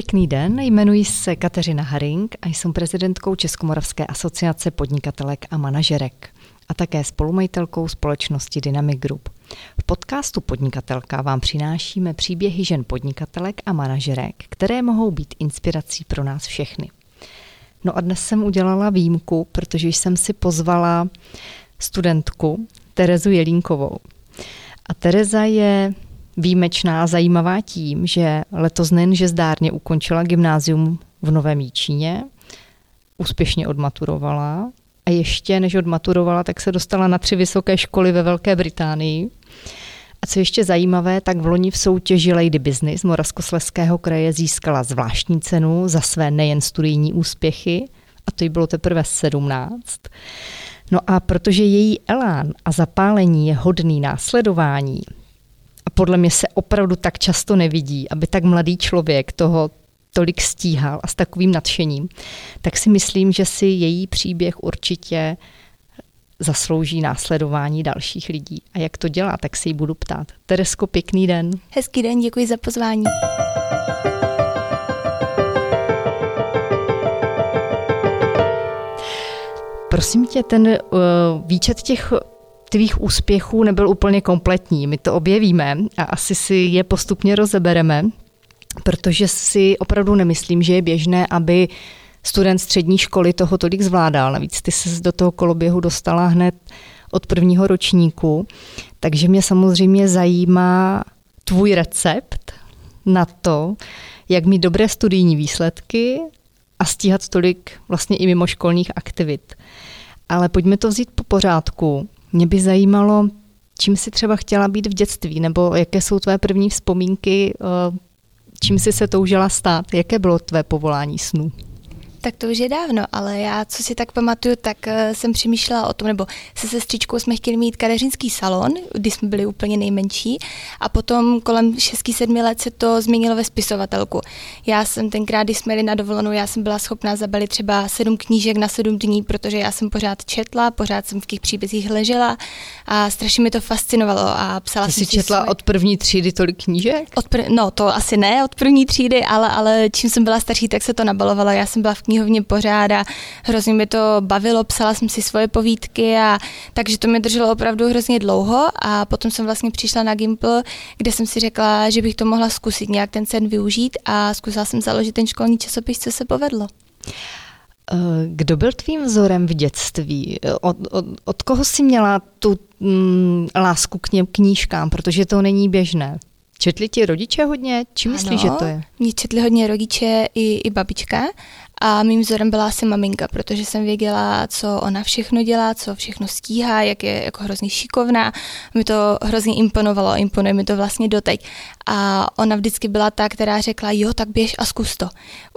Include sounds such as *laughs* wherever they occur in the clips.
Pěkný den, jmenuji se Kateřina Haring a jsem prezidentkou Českomoravské asociace podnikatelek a manažerek a také spolumajitelkou společnosti Dynamic Group. V podcastu Podnikatelka vám přinášíme příběhy žen podnikatelek a manažerek, které mohou být inspirací pro nás všechny. No a dnes jsem udělala výjimku, protože jsem si pozvala studentku Terezu Jelínkovou. A Tereza je výjimečná, zajímavá tím, že letos nejen, že zdárně ukončila gymnázium v Novém Jíčíně, úspěšně odmaturovala a ještě než odmaturovala, tak se dostala na tři vysoké školy ve Velké Británii. A co ještě zajímavé, tak v loni v soutěži Lady Business Moravskosleského kraje získala zvláštní cenu za své nejen studijní úspěchy, a to jí bylo teprve 17. No a protože její elán a zapálení je hodný následování, a podle mě se opravdu tak často nevidí, aby tak mladý člověk toho tolik stíhal a s takovým nadšením, tak si myslím, že si její příběh určitě zaslouží následování dalších lidí. A jak to dělá, tak si ji budu ptát. Teresko, pěkný den. Hezký den, děkuji za pozvání. Prosím tě, ten uh, výčet těch tvých úspěchů nebyl úplně kompletní. My to objevíme a asi si je postupně rozebereme, protože si opravdu nemyslím, že je běžné, aby student střední školy toho tolik zvládal. Navíc ty se do toho koloběhu dostala hned od prvního ročníku, takže mě samozřejmě zajímá tvůj recept na to, jak mít dobré studijní výsledky a stíhat tolik vlastně i mimoškolních aktivit. Ale pojďme to vzít po pořádku. Mě by zajímalo, čím jsi třeba chtěla být v dětství, nebo jaké jsou tvé první vzpomínky, eh, čím jsi se toužila stát, jaké bylo tvé povolání snů? Tak to už je dávno, ale já, co si tak pamatuju, tak uh, jsem přemýšlela o tom, nebo se sestřičkou jsme chtěli mít kadeřinský salon, když jsme byli úplně nejmenší a potom kolem 6-7 let se to změnilo ve spisovatelku. Já jsem tenkrát, když jsme jeli na dovolenou, já jsem byla schopná zabalit třeba sedm knížek na sedm dní, protože já jsem pořád četla, pořád jsem v těch příbězích ležela a strašně mi to fascinovalo a psala Ty jsem jsi četla svoje... od první třídy tolik knížek? Od pr- no, to asi ne od první třídy, ale, ale čím jsem byla starší, tak se to nabalovalo. Já jsem byla v knihovně pořád a hrozně mi to bavilo, psala jsem si svoje povídky a takže to mi drželo opravdu hrozně dlouho a potom jsem vlastně přišla na Gimple, kde jsem si řekla, že bych to mohla zkusit nějak ten sen využít a zkusila jsem založit ten školní časopis, co se povedlo. Eh, kdo byl tvým vzorem v dětství? Od, od, od koho jsi měla tu mm, lásku k něm knížkám, protože to není běžné? Četli ti rodiče hodně? Čím myslíš, že to je? Mě četli hodně rodiče i, i babička a mým vzorem byla asi maminka, protože jsem věděla, co ona všechno dělá, co všechno stíhá, jak je jako hrozně šikovná. Mi to hrozně imponovalo, imponuje mi to vlastně doteď. A ona vždycky byla ta, která řekla, jo, tak běž a zkus to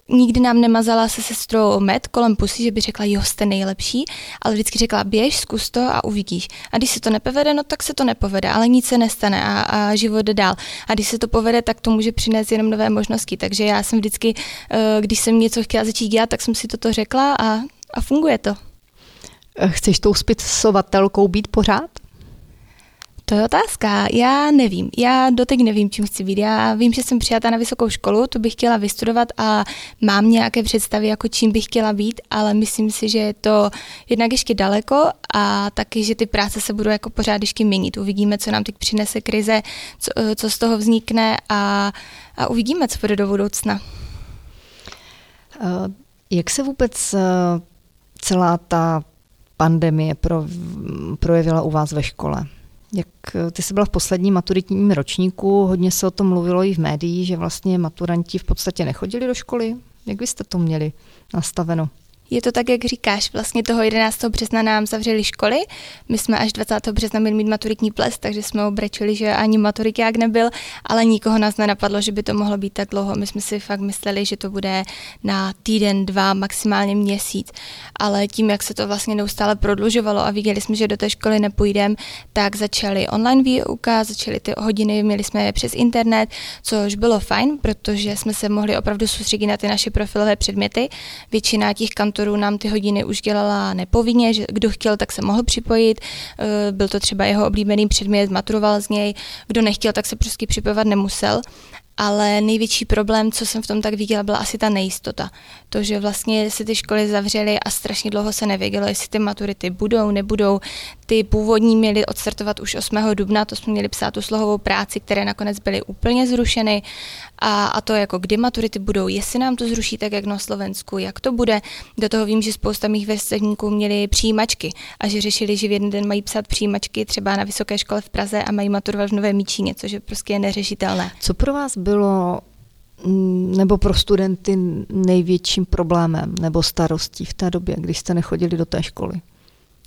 nikdy nám nemazala se sestrou med kolem pusy, že by řekla, jo, jste nejlepší, ale vždycky řekla, běž, zkus to a uvidíš. A když se to nepovede, no tak se to nepovede, ale nic se nestane a, a život jde dál. A když se to povede, tak to může přinést jenom nové možnosti. Takže já jsem vždycky, eh, když jsem něco chtěla začít dělat, tak jsem si toto řekla a, a funguje to. Chceš tou spisovatelkou být pořád? To je otázka. Já nevím. Já doteď nevím, čím chci být. Já vím, že jsem přijata na vysokou školu, to bych chtěla vystudovat a mám nějaké představy, jako čím bych chtěla být, ale myslím si, že je to jednak ještě daleko a taky, že ty práce se budou jako pořád ještě měnit. Uvidíme, co nám teď přinese krize, co, co z toho vznikne a, a uvidíme, co bude do budoucna. Eh, jak se vůbec eh, celá ta pandemie pro, projevila u vás ve škole? Jak ty jsi byla v posledním maturitním ročníku, hodně se o tom mluvilo i v médiích, že vlastně maturanti v podstatě nechodili do školy. Jak byste to měli nastaveno? Je to tak, jak říkáš, vlastně toho 11. března nám zavřeli školy, my jsme až 20. března měli mít maturitní ples, takže jsme obrečili, že ani maturiták nebyl, ale nikoho nás nenapadlo, že by to mohlo být tak dlouho. My jsme si fakt mysleli, že to bude na týden, dva, maximálně měsíc, ale tím, jak se to vlastně neustále prodlužovalo a viděli jsme, že do té školy nepůjdeme, tak začaly online výuka, začaly ty hodiny, měli jsme je přes internet, což bylo fajn, protože jsme se mohli opravdu soustředit na ty naše profilové předměty. Většina těch kantorů lektorů nám ty hodiny už dělala nepovinně, že kdo chtěl, tak se mohl připojit. Eh, byl to třeba jeho oblíbený předmět, maturoval z něj. Kdo nechtěl, tak se prostě připojovat nemusel. ale největší problém, co jsem v tom tak viděla, byla asi ta nejistota. To, že vlastně se ty školy zavřely a strašně dlouho se nevědělo, jestli ty maturity budou, nebudou. Ty původní měly odstartovat už 8. dubna, to jsme měli psát tu slohovou práci, které nakonec byly úplně zrušeny. A, a to jako kdy maturity budou, jestli nám to zruší tak, jak na Slovensku, jak to bude. Do toho vím, že spousta mých vrstevníků měli přijímačky a že řešili, že v jeden den mají psát přijímačky třeba na vysoké škole v Praze a mají maturovat v Nové Míčíně, což je prostě neřešitelné. Co pro vás bylo mm, nebo pro studenty největším problémem nebo starostí v té době, když jste nechodili do té školy?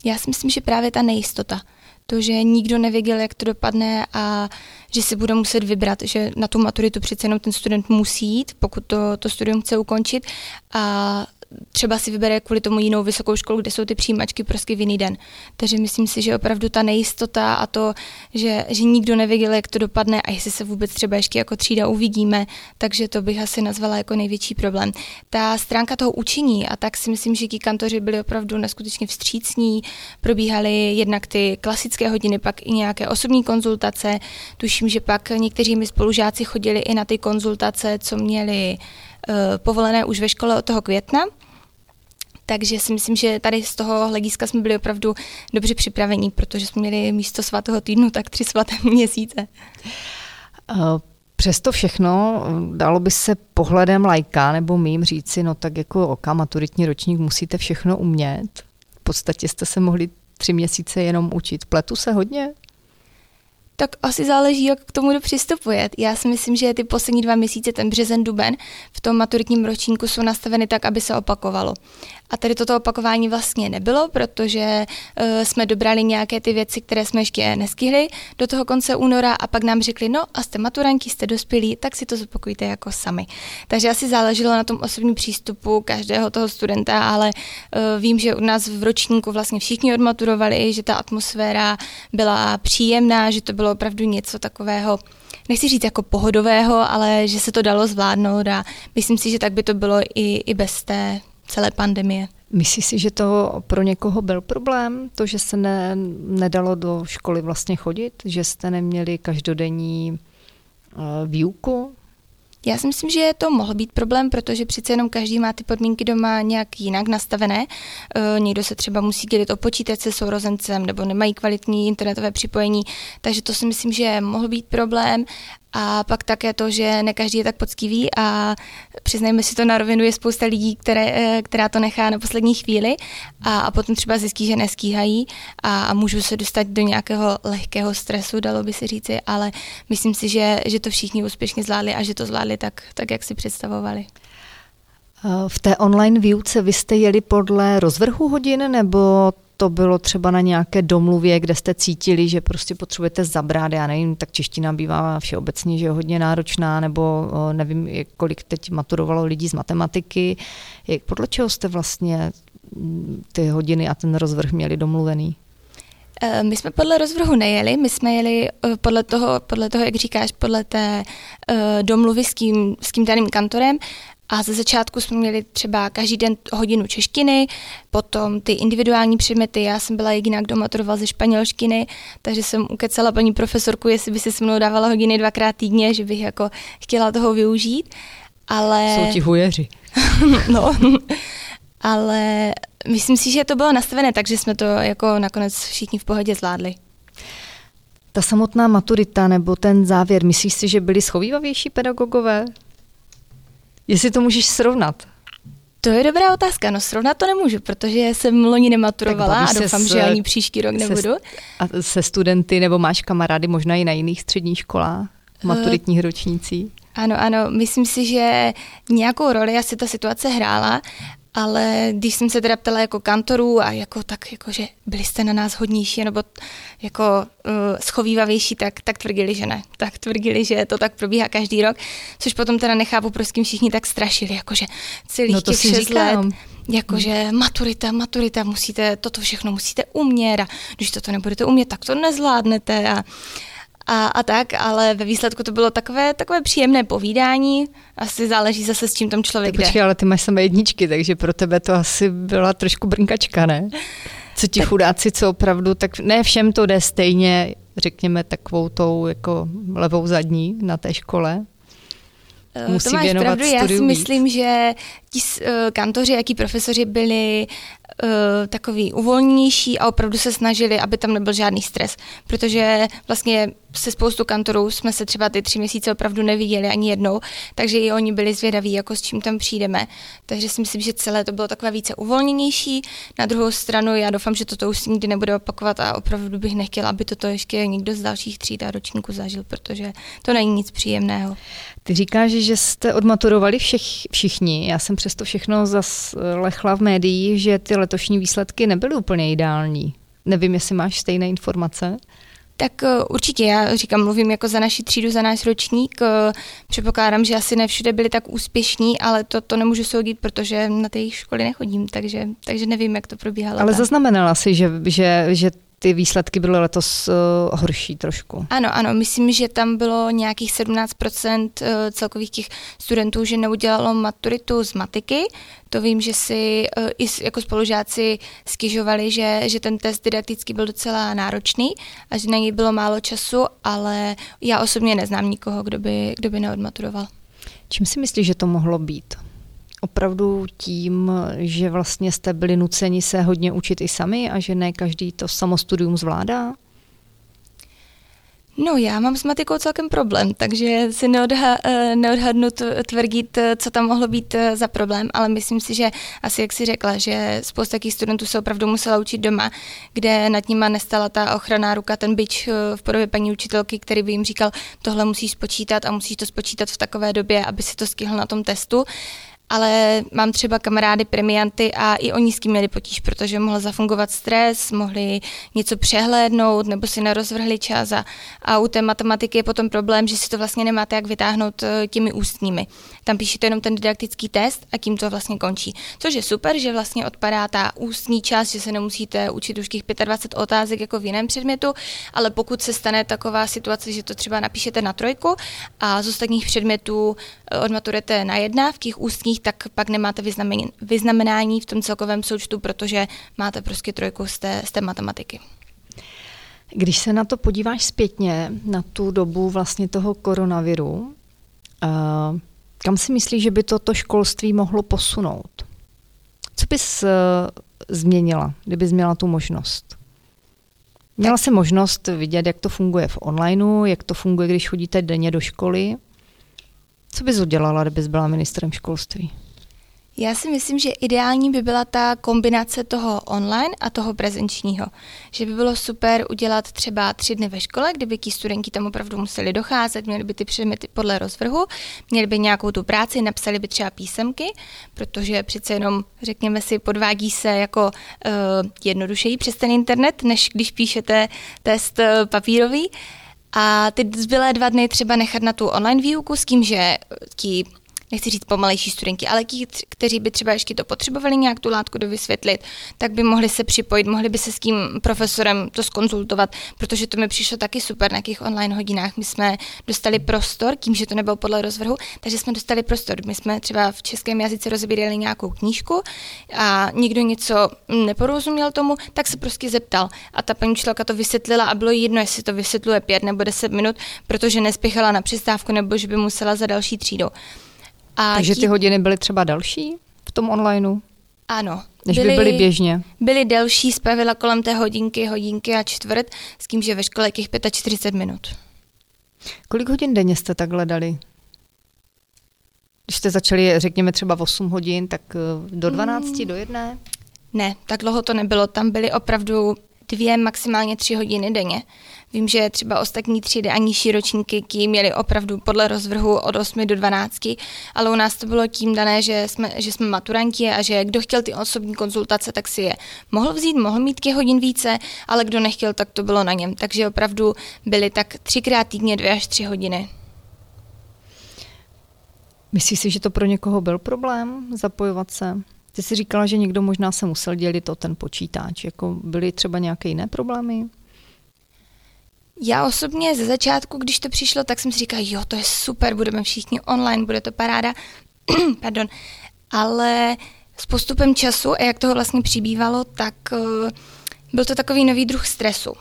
Já si myslím, že právě ta nejistota. To, že nikdo nevěděl, jak to dopadne a že si bude muset vybrat, že na tu maturitu přece jenom ten student musí jít, pokud to, to studium chce ukončit a třeba si vybere kvůli tomu jinou vysokou školu, kde jsou ty přijímačky prostě v jiný den. Takže myslím si, že opravdu ta nejistota a to, že, že nikdo nevěděl, jak to dopadne a jestli se vůbec třeba ještě jako třída uvidíme, takže to bych asi nazvala jako největší problém. Ta stránka toho učení a tak si myslím, že ti kantoři byli opravdu neskutečně vstřícní, probíhaly jednak ty klasické hodiny, pak i nějaké osobní konzultace. Tuším, že pak někteří mi spolužáci chodili i na ty konzultace, co měli povolené už ve škole od toho května. Takže si myslím, že tady z toho hlediska jsme byli opravdu dobře připravení, protože jsme měli místo svatého týdnu tak tři svaté *laughs* měsíce. Eh, přesto všechno dalo by se pohledem lajka nebo mým říci, no tak jako oka, maturitní ročník musíte všechno umět. V podstatě jste se mohli tři měsíce jenom učit. Pletu se hodně? Tak asi záleží, jak k tomu přistupuje. Já si myslím, že ty poslední dva měsíce, ten březen, duben, v tom maturitním ročníku jsou nastaveny tak, aby se opakovalo. A tady toto opakování vlastně nebylo, protože uh, jsme dobrali nějaké ty věci, které jsme ještě neskihli do toho konce února a pak nám řekli, no a jste maturanti, jste dospělí, tak si to zopakujte jako sami. Takže asi záleželo na tom osobním přístupu každého toho studenta, ale uh, vím, že u nás v ročníku vlastně všichni odmaturovali, že ta atmosféra byla příjemná, že to bylo opravdu něco takového, nechci říct jako pohodového, ale že se to dalo zvládnout a myslím si, že tak by to bylo i, i bez té celé pandemie. Myslíš si, že to pro někoho byl problém, to, že se ne, nedalo do školy vlastně chodit, že jste neměli každodenní uh, výuku? Já si myslím, že to mohl být problém, protože přece jenom každý má ty podmínky doma nějak jinak nastavené. E, někdo se třeba musí dělit o počítač se sourozencem nebo nemají kvalitní internetové připojení, takže to si myslím, že mohl být problém. A pak také to, že ne každý je tak poctivý a přiznejme si to na rovinu, je spousta lidí, které, eh, která to nechá na poslední chvíli a, a potom třeba zjistí, že neskýhají a, a můžou se dostat do nějakého lehkého stresu, dalo by se říci, ale myslím si, že, že to všichni úspěšně zvládli a že to zvládli tak, tak jak si představovali. V té online výuce vy jste jeli podle rozvrhu hodin nebo to bylo třeba na nějaké domluvě, kde jste cítili, že prostě potřebujete zabrát, já nevím, tak čeština bývá všeobecně, že je hodně náročná, nebo nevím, kolik teď maturovalo lidí z matematiky. Jak, podle čeho jste vlastně mm, ty hodiny a ten rozvrh měli domluvený? E, my jsme podle rozvrhu nejeli, my jsme jeli e, podle toho, podle toho jak říkáš, podle té uh, domluvy s tím, s tím daným kantorem a ze začátku jsme měli třeba každý den hodinu češtiny, potom ty individuální předměty. Já jsem byla jediná, kdo maturoval ze španělštiny, takže jsem ukecala paní profesorku, jestli by se se mnou dávala hodiny dvakrát týdně, že bych jako chtěla toho využít. Ale... Jsou ti hujeři. *laughs* no, ale myslím si, že to bylo nastavené tak, že jsme to jako nakonec všichni v pohodě zvládli. Ta samotná maturita nebo ten závěr, myslíš si, že byli schovývavější pedagogové? Jestli to můžeš srovnat? To je dobrá otázka. No srovnat to nemůžu, protože jsem loni nematurovala a doufám, s, že ani příští rok nebudu. Se, a se studenty nebo máš kamarády možná i na jiných středních školách, maturitních ročnících? Ano, ano, myslím si, že nějakou roli asi ta situace hrála ale když jsem se teda ptala jako kantorů a jako tak, jako, že byli jste na nás hodnější nebo jako uh, schovývavější, tak, tak tvrdili, že ne. Tak tvrdili, že to tak probíhá každý rok, což potom teda nechápu, proč tím všichni tak strašili, jakože celých no to těch šest let, jakože maturita, maturita, musíte, toto všechno musíte umět a když toto nebudete umět, tak to nezvládnete a a, a tak, ale ve výsledku to bylo takové, takové příjemné povídání. Asi záleží zase, s čím tam člověk tak jde. Počkej, ale ty máš samé jedničky, takže pro tebe to asi byla trošku brnkačka, ne? Co ti tak... chudáci, co opravdu, tak ne všem to jde stejně, řekněme, takovou tou jako levou zadní na té škole. uh, musí to máš pravdu, já si myslím, že ti uh, kantoři, jaký profesoři byli takový uvolněnější a opravdu se snažili, aby tam nebyl žádný stres, protože vlastně se spoustu kantorů jsme se třeba ty tři měsíce opravdu neviděli ani jednou, takže i oni byli zvědaví, jako s čím tam přijdeme. Takže si myslím, že celé to bylo takové více uvolněnější. Na druhou stranu já doufám, že toto už nikdy nebude opakovat a opravdu bych nechtěla, aby toto ještě někdo z dalších tříd a ročníků zažil, protože to není nic příjemného. Ty říkáš, že jste odmaturovali všech, všichni. Já jsem přesto všechno zaslechla v médiích, že ty letošní výsledky nebyly úplně ideální. Nevím, jestli máš stejné informace. Tak eh, určitě, já říkám, mluvím jako za naši třídu, za náš ročník. Eh, předpokládám, že asi ne všude byli tak úspěšní, ale to, to nemůžu soudit, protože na té školy nechodím, takže, takže nevím, jak to probíhalo. Ale zaznamenala si, že, že, že ty výsledky byly letos uh, horší trošku. Ano, ano, myslím, že tam bylo nějakých 17% eh, celkových těch studentů, že neudělalo maturitu z matiky. To vím, že si uh, i jako spolužáci stěžovali, že, že ten test didaktický byl docela náročný a že na něj bylo málo času, ale já osobně neznám nikoho, kdo by, kdo by neodmaturoval. Čím si myslíš, že to mohlo být? Opravdu tím, že vlastně jste byli nuceni se hodně učit i sami a že ne každý to samostudium zvládá? No, já mám s matikou celkem problém, takže si neodha, eh, neodhadnu tvrdit, eh, co tam mohlo být eh, za problém, ale myslím si, že asi jak si řekla, že spousta takých studentů se opravdu musela učit doma, kde nad nima nestala ta ochranná ruka, ten byč v podobě paní učitelky, který by jim říkal, tohle musíš spočítat a musíš to spočítat v takové době, aby si to stihl na tom testu ale mám třeba kamarády premianty a i oni s tím měli potíž, protože mohl zafungovat stres, mohli něco přehlédnout nebo si nerozvrhli čas a, a u té matematiky je potom problém, že si to vlastně nemáte jak vytáhnout eh, těmi ústními. Tam píšete jenom ten didaktický test a tím to vlastně končí. Což je super, že vlastně odpadá ta ústní část, že se nemusíte učit už těch 25 otázek jako v jiném předmětu, ale pokud se stane taková situace, že to třeba napíšete na trojku a z ostatních předmětů eh, odmaturujete na jedna v těch ústních tak pak nemáte vyznamenání v tom celkovém součtu, protože máte prostě trojku z té, z té matematiky. Když se na to podíváš zpětně, na tu dobu vlastně toho koronaviru, uh, kam si myslíš, že by toto školství mohlo posunout? Co bys uh, změnila, kdyby měla tu možnost? Měla jsi možnost vidět, jak to funguje v onlineu, jak to funguje, když chodíte denně do školy. Co bys udělala, kdybys byla ministrem školství? Já si myslím, že ideální by byla ta kombinace toho online a toho prezenčního. Že by bylo super udělat třeba tři dny ve škole, kdyby ti studenti tam opravdu museli docházet, měli by ty předměty podle rozvrhu, měli by nějakou tu práci, napsali by třeba písemky, protože přece jenom, řekněme si, podvádí se jako uh, jednodušeji přes ten internet, než když píšete test uh, papírový. A ty zbylé dva dny třeba nechat na tu online výuku s tím, že ti nechci říct pomalejší studenti, ale ti, kteří by třeba ještě to potřebovali nějak tu látku dovysvětlit, tak by mohli se připojit, mohli by se s tím profesorem to skonzultovat, protože to mi přišlo taky super na těch online hodinách. My jsme dostali prostor, tím, že to nebylo podle rozvrhu, takže jsme dostali prostor. My jsme třeba v českém jazyce rozebírali nějakou knížku a někdo něco neporozuměl tomu, tak se prostě zeptal. A ta paní učitelka to vysvětlila a bylo jedno, jestli to vysvětluje pět nebo deset minut, protože nespěchala na přestávku nebo že by musela za další třídou. A Takže ty hodiny byly třeba další v tom onlineu? Ano. Než byly, by byly běžně? Byly delší, spavila kolem té hodinky, hodinky a čtvrt, s tím, že ve škole těch 45 minut. Kolik hodin denně jste takhle dali? Když jste začali, řekněme třeba v 8 hodin, tak eh, do 12, mm. do jedné? Ne, tak dlouho to nebylo. Tam byly opravdu dvě, maximálně tři hodiny denně. Vím, že třeba ostatní třídy a nižší ročníky měli opravdu podle rozvrhu od 8 do 12, ale u nás to bylo tím dané, že jsme, že jsme maturanti a že kdo chtěl ty osobní konzultace, tak si je mohl vzít, mohl mít těch hodin více, ale kdo nechtěl, tak to bylo na něm. Takže opravdu byly tak třikrát týdně dvě až tři hodiny. Myslíš si, že to pro někoho byl problém zapojovat se? Ty jsi říkala, že někdo možná se musel dělit o ten počítač. Jako byly třeba nějaké jiné problémy? Já osobně ze začátku, když to přišlo, tak jsem si říkala, jo, to je super, budeme všichni online, bude to paráda. *clears throat* Pardon. Ale s postupem času a jak toho vlastně přibývalo, tak uh, byl to takový nový druh stresu.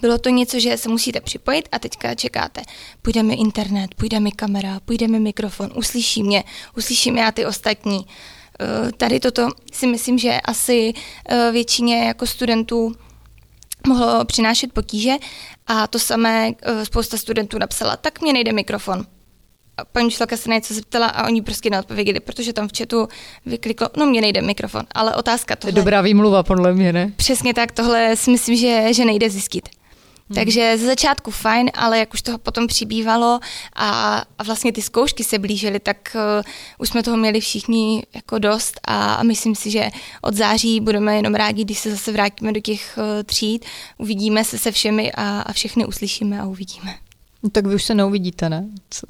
bylo to něco, že se musíte připojit a teďka čekáte. Půjde mi internet, půjde mi kamera, půjde mi mikrofon, uslyší mě, uslyší mě a ty ostatní. Eh, tady toto si myslím, že asi eh, většině jako studentů mohlo přinášet potíže a to samé eh, spousta studentů napsala, tak mě nejde mikrofon. A paní učitelka se na něco zeptala a oni prostě neodpověděli, protože tam v chatu vykliklo, no mě nejde mikrofon, ale otázka tohle. To je dobrá výmluva, podle mě, ne? Přesně tak, tohle si myslím, že, že nejde zjistit. Hmm. Takže ze začátku fajn, ale jak už toho potom přibývalo a, a vlastně ty zkoušky se blížily, tak uh, už jsme toho měli všichni jako dost a, a myslím si, že od září budeme jenom rádi, když se zase vrátíme do těch uh, tříd, uvidíme se se všemi a, a všechny uslyšíme a uvidíme. No, tak vy už se neuvidíte, ne? Co?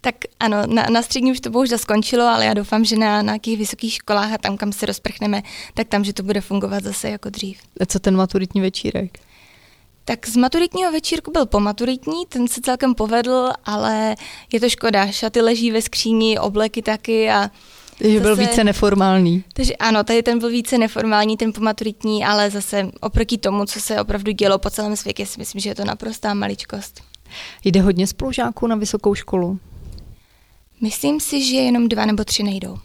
Tak ano, na, na střední už to bohužel skončilo, ale já doufám, že na nějakých vysokých školách a tam, kam se rozprchneme, tak tam, že to bude fungovat zase jako dřív. A co ten maturitní večírek? Tak z maturitního večírku byl pomaturitní, ten se celkem povedl, ale je to škoda, šaty leží ve skříni, obleky taky a takže byl více neformální. Takže ano, tady ten byl více neformální, ten pomaturitní, ale zase oproti tomu, co se opravdu dělo po celém světě, si myslím, že je to naprostá maličkost. Jde hodně spolužáků na vysokou školu? Myslím si, že jenom dva nebo tři nejdou.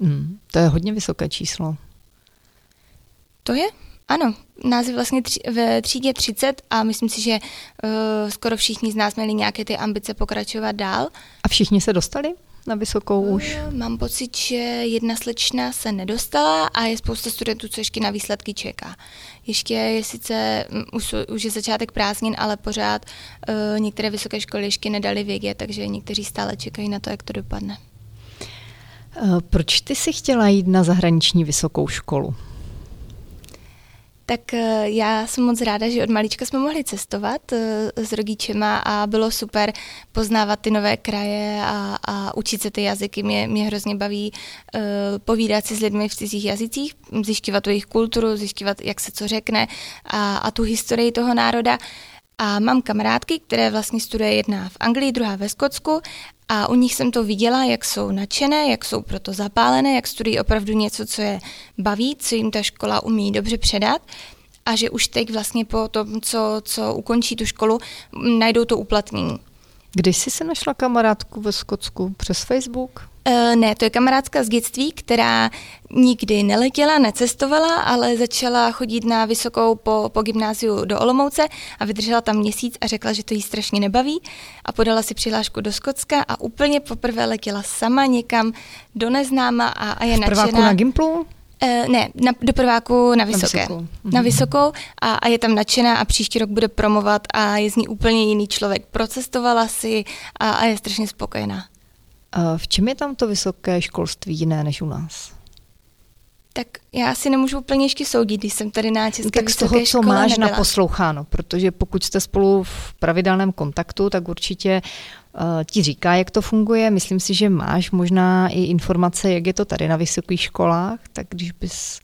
Hmm, to je hodně vysoké číslo. To je? Ano, nás je vlastně tři, ve třídě 30 a myslím si, že uh, skoro všichni z nás měli nějaké ty ambice pokračovat dál. A všichni se dostali na vysokou už? Uh, mám pocit, že jedna slečna se nedostala a je spousta studentů, co ještě na výsledky čeká. Ještě je sice, um, už, už je začátek prázdnin, ale pořád uh, některé vysoké školy ještě nedali vědět, takže někteří stále čekají na to, jak to dopadne. Proč ty si chtěla jít na zahraniční vysokou školu? Tak eh, já jsem moc ráda, že od malička jsme mohli cestovat eh, s rodičema a bylo super poznávat ty nové kraje a, a učit se ty jazyky. Mě, mě hrozně baví uh, povídat si s lidmi v cizích jazycích, zjišťovat jejich kulturu, zjišťovat, jak se co řekne a, a tu historii toho národa. A mám kamarádky, které vlastně studuje jedna v Anglii, druhá ve Skotsku a u nich jsem to viděla, jak jsou nadšené, jak jsou proto zapálené, jak studují opravdu něco, co je baví, co jim ta škola umí dobře předat a že už teď vlastně po tom, co, co ukončí tu školu, najdou to uplatnění. Když jsi se našla kamarádku ve Skotsku? Přes Facebook? Uh, ne, to je kamarádka z dětství, která nikdy neletěla, necestovala, ale začala chodit na vysokou po, po gymnáziu do Olomouce a vydržela tam měsíc a řekla, že to jí strašně nebaví a podala si přihlášku do Skotska a úplně poprvé letěla sama někam do neznáma a, a je v prváku na Gimplu? Uh, ne, na, do prváku na vysoké. Na vysokou. Na vysokou a, a je tam nadšená a příští rok bude promovat a je z ní úplně jiný člověk. Procestovala si a, a je strašně spokojená. V čem je tam to vysoké školství jiné než u nás? Tak já si nemůžu úplně ještě soudit, když jsem tady na České Tak z toho, co máš nebyla. naposloucháno, protože pokud jste spolu v pravidelném kontaktu, tak určitě uh, ti říká, jak to funguje. Myslím si, že máš možná i informace, jak je to tady na vysokých školách, tak když bys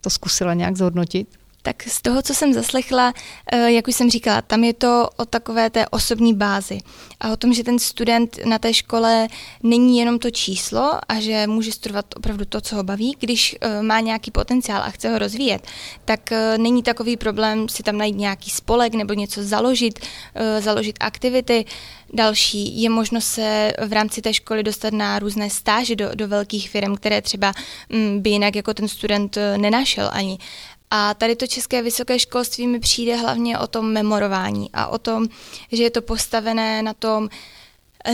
to zkusila nějak zhodnotit. Tak z toho, co jsem zaslechla, eh, jak už jsem říkala, tam je to o takové té osobní bázi a o tom, že ten student na té škole není jenom to číslo a že může studovat opravdu to, co ho baví. Když eh, má nějaký potenciál a chce ho rozvíjet, tak eh, není takový problém si tam najít nějaký spolek nebo něco založit, založit aktivity. Další je možnost se v rámci té školy dostat na různé stáže do, do velkých firm, které třeba mm, by jinak jako ten student nenašel ani. A tady to české vysoké školství mi přijde hlavně o tom memorování a o tom, že je to postavené na tom,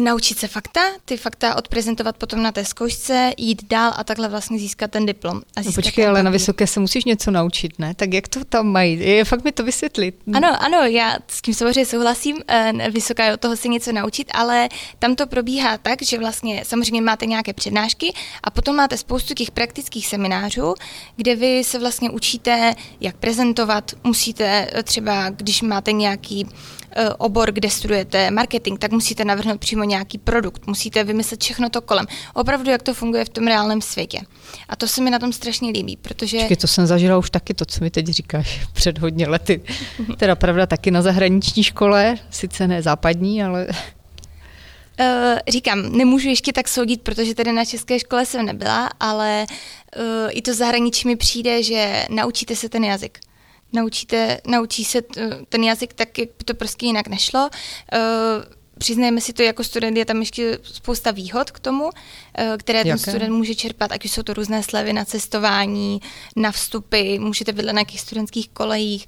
naučit se fakta, ty fakta odprezentovat potom na té zkoušce, jít dál a takhle vlastně získat ten diplom. A no počkej, ale na vysoké se musíš něco naučit, ne? Tak jak to tam mají? Je fakt mi to vysvětlit. Ano, ano, já s tím samozřejmě souhlasím, eh, vysoká je od toho se něco naučit, ale tam to probíhá tak, že vlastně samozřejmě máte nějaké přednášky a potom máte spoustu těch praktických seminářů, kde vy se vlastně učíte, jak prezentovat, musíte eh, třeba, když máte nějaký obor, kde studujete marketing, tak musíte navrhnout přímo nějaký produkt, musíte vymyslet všechno to kolem. Opravdu, jak to funguje v tom reálném světě. A to se mi na tom strašně líbí, protože... Počkej, to jsem zažila už taky, to, co mi teď říkáš, *laughs* před hodně lety. *laughs* teda pravda taky na zahraniční škole, sice ne západní, ale... Uh, říkám, nemůžu ještě tak soudit, protože tady na české škole jsem nebyla, ale uh, i to zahraničí mi přijde, že naučíte se ten jazyk Naučíte, naučí se ten jazyk tak, jak by to prostě jinak nešlo. Uh, přiznejme si to, jako student je tam ještě spousta výhod k tomu, eh, které Jaké? ten student může čerpat, ať už jsou to různé slevy na cestování, na vstupy, můžete být na nějakých studentských kolejích,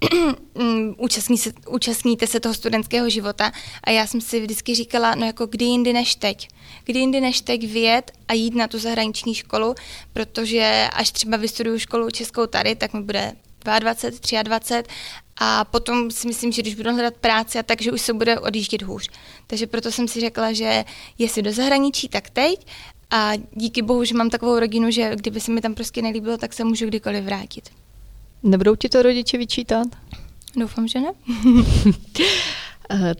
*clears throat* mm, účastní se, účastníte se toho studentského života a já jsem si vždycky říkala, no jako kdy jindy než teď. Kdy jindy než teď vyjet a jít na tu zahraniční školu, protože až třeba vystuduju školu českou tady, tak mi bude 22, 23 a potom si myslím, že když budu hledat práci, a takže už se bude odjíždět hůř. Takže proto jsem si řekla, že jestli do zahraničí, tak teď. A díky bohu, že mám takovou rodinu, že kdyby se mi tam prostě nelíbilo, tak se můžu kdykoliv vrátit. Nebudou ti to rodiče vyčítat? Doufám, že ne. *laughs* Eh,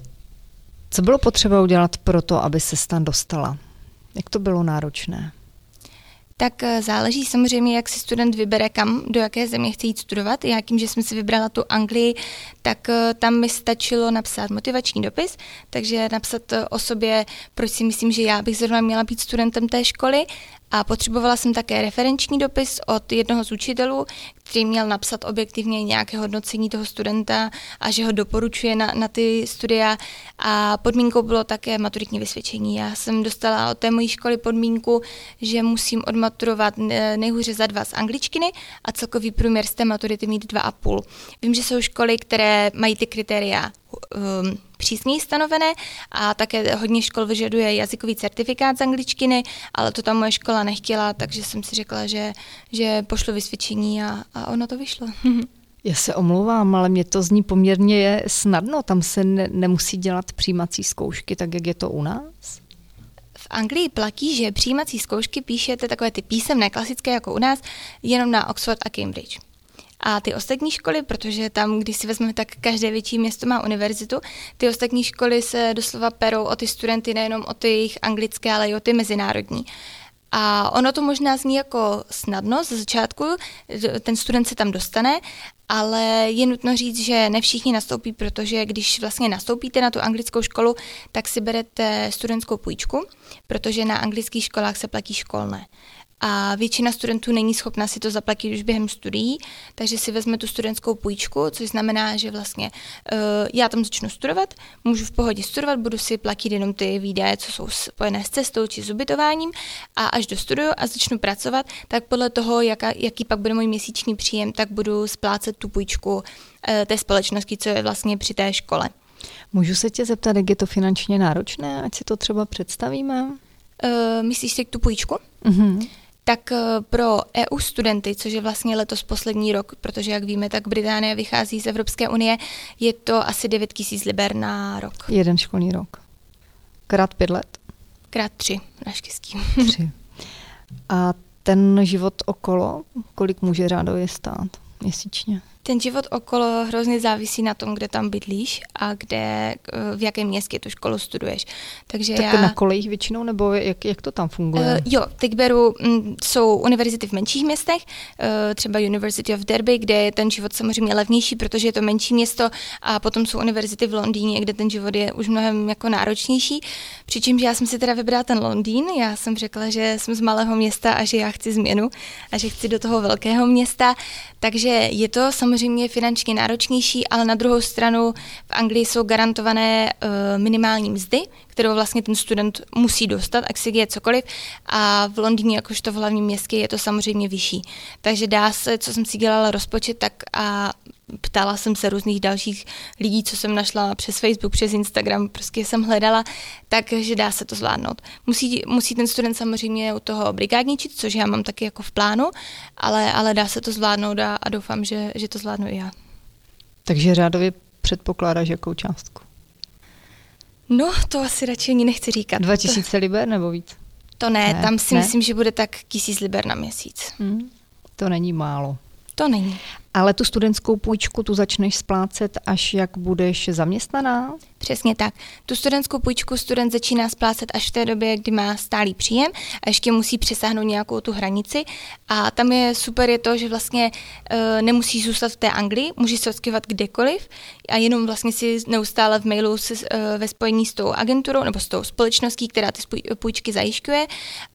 co bylo potřeba udělat pro to, aby se tam dostala? Jak to bylo náročné? Tak eh, záleží samozřejmě, jak si student vybere, kam, do jaké země chce jít studovat. Já tím, že jsem si vybrala tu Anglii, tak eh, tam mi stačilo napsat motivační dopis, takže napsat eh, o sobě, proč si myslím, že já bych zrovna měla být studentem té školy a potřebovala jsem také referenční dopis od jednoho z učitelů, který měl napsat objektivně nějaké hodnocení toho studenta a že ho doporučuje na, na ty studia. A podmínkou bylo také maturitní vysvědčení. Já jsem dostala od té mojí školy podmínku, že musím odmaturovat nejhůře za dva z angličtiny a celkový průměr z té maturity mít dva a půl. Vím, že jsou školy, které mají ty kritéria um, přísněji stanovené a také hodně škol vyžaduje jazykový certifikát z angličtiny, ale to tam moje škola nechtěla, takže jsem si řekla, že, že pošlu vysvědčení a, a ono to vyšlo. Já se omlouvám, ale mě to zní poměrně snadno. Tam se ne, nemusí dělat přijímací zkoušky, tak jak je to u nás? V Anglii platí, že přijímací zkoušky píšete takové ty písemné, klasické jako u nás, jenom na Oxford a Cambridge. A ty ostatní školy, protože tam, když si vezmeme, tak každé větší město má univerzitu, ty ostatní školy se doslova perou o ty studenty, nejenom o ty jejich anglické, ale i o ty mezinárodní. A ono to možná zní jako snadno ze začátku, ten student se tam dostane, ale je nutno říct, že ne všichni nastoupí, protože když vlastně nastoupíte na tu anglickou školu, tak si berete studentskou půjčku, protože na anglických školách se platí školné a většina studentů není schopna si to zaplatit už během studií, takže si vezme tu studentskou půjčku, což znamená, že vlastně uh, já tam začnu studovat, můžu v pohodě studovat, budu si platit jenom ty výdaje, co jsou spojené s cestou či s ubytováním a až dostuduju a začnu pracovat, tak podle toho, jaka, jaký pak bude můj měsíční příjem, tak budu splácet tu půjčku uh, té společnosti, co je vlastně při té škole. Můžu se tě zeptat, jak je to finančně náročné, ať si to třeba představíme? Uh, myslíš si tu půjčku? Uh-huh tak eh, pro EU studenty, což je vlastně letos poslední rok, protože jak víme, tak Británie vychází z Evropské unie, je to asi 9 tisíc liber na rok. Jeden školní rok. Krát pět let? Krát tři, naštěstí. Tři. A ten život okolo, kolik může řádově stát měsíčně? Ten život okolo hrozně závisí na tom, kde tam bydlíš a kde, eh, v jakém městě tu školu studuješ. Takže tak já, na kolejích většinou, nebo jak, jak to tam funguje? Uh, jo, teď beru, m, mm, jsou univerzity v menších městech, uh, třeba University of Derby, kde je ten život samozřejmě levnější, protože je to menší město a potom jsou univerzity v Londýně, kde ten život je už mnohem jako náročnější. Přičemž já jsem si teda vybrala ten Londýn, já jsem řekla, že jsem z malého města a že já chci změnu a že chci do toho velkého města, takže je to samozřejmě samozřejmě finančně náročnější, ale na druhou stranu v Anglii jsou garantované uh, minimální mzdy, kterou vlastně ten student musí dostat, ať si je cokoliv. A v Londýně, jakožto v hlavním městě, je to samozřejmě vyšší. Takže dá se, co jsem si dělala rozpočet, tak a ptala jsem se různých dalších lidí, co jsem našla přes Facebook, přes Instagram, prostě jsem hledala, takže dá se to zvládnout. Musí, musí ten student samozřejmě u toho brigádničit, což já mám taky jako v plánu, ale, ale dá se to zvládnout a, a doufám, že, že to zvládnu i já. Takže řádově předpokládáš jakou částku? No, to asi radši ani nechci říkat. 2000 liber nebo víc? To ne, ne tam si ne? myslím, že bude tak tisíc liber na měsíc. Hmm, to není málo. To není. Ale tu studentskou půjčku tu začneš splácet, až jak budeš zaměstnaná? Přesně tak. Tu studentskou půjčku student začíná splácet až v té době, kdy má stálý příjem a ještě musí přesáhnout nějakou tu hranici. A tam je super je to, že vlastně e, nemusí zůstat v té Anglii, může se odskyvat kdekoliv a jenom vlastně si neustále v mailu se, e, ve spojení s tou agenturou nebo s tou společností, která ty půjčky zajišťuje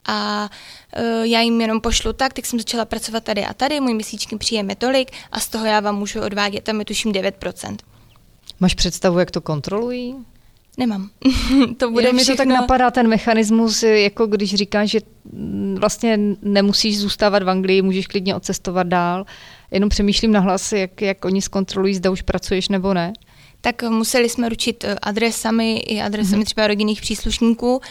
a e, já jim jenom pošlu tak, tak jsem začala pracovat tady a tady, můj měsíční příjem je tolik a z toho já vám můžu odvádět, tam je tuším 9%. Máš představu, jak to kontrolují? Nemám. *laughs* to bude Jenom mi to tak napadá ten mechanismus, jako když říkáš, že vlastně nemusíš zůstávat v Anglii, můžeš klidně odcestovat dál. Jenom přemýšlím nahlas, jak, jak oni zkontrolují, zda už pracuješ nebo ne. Tak museli jsme ručit eh, adresami i adresami mm-hmm. třeba rodinných příslušníků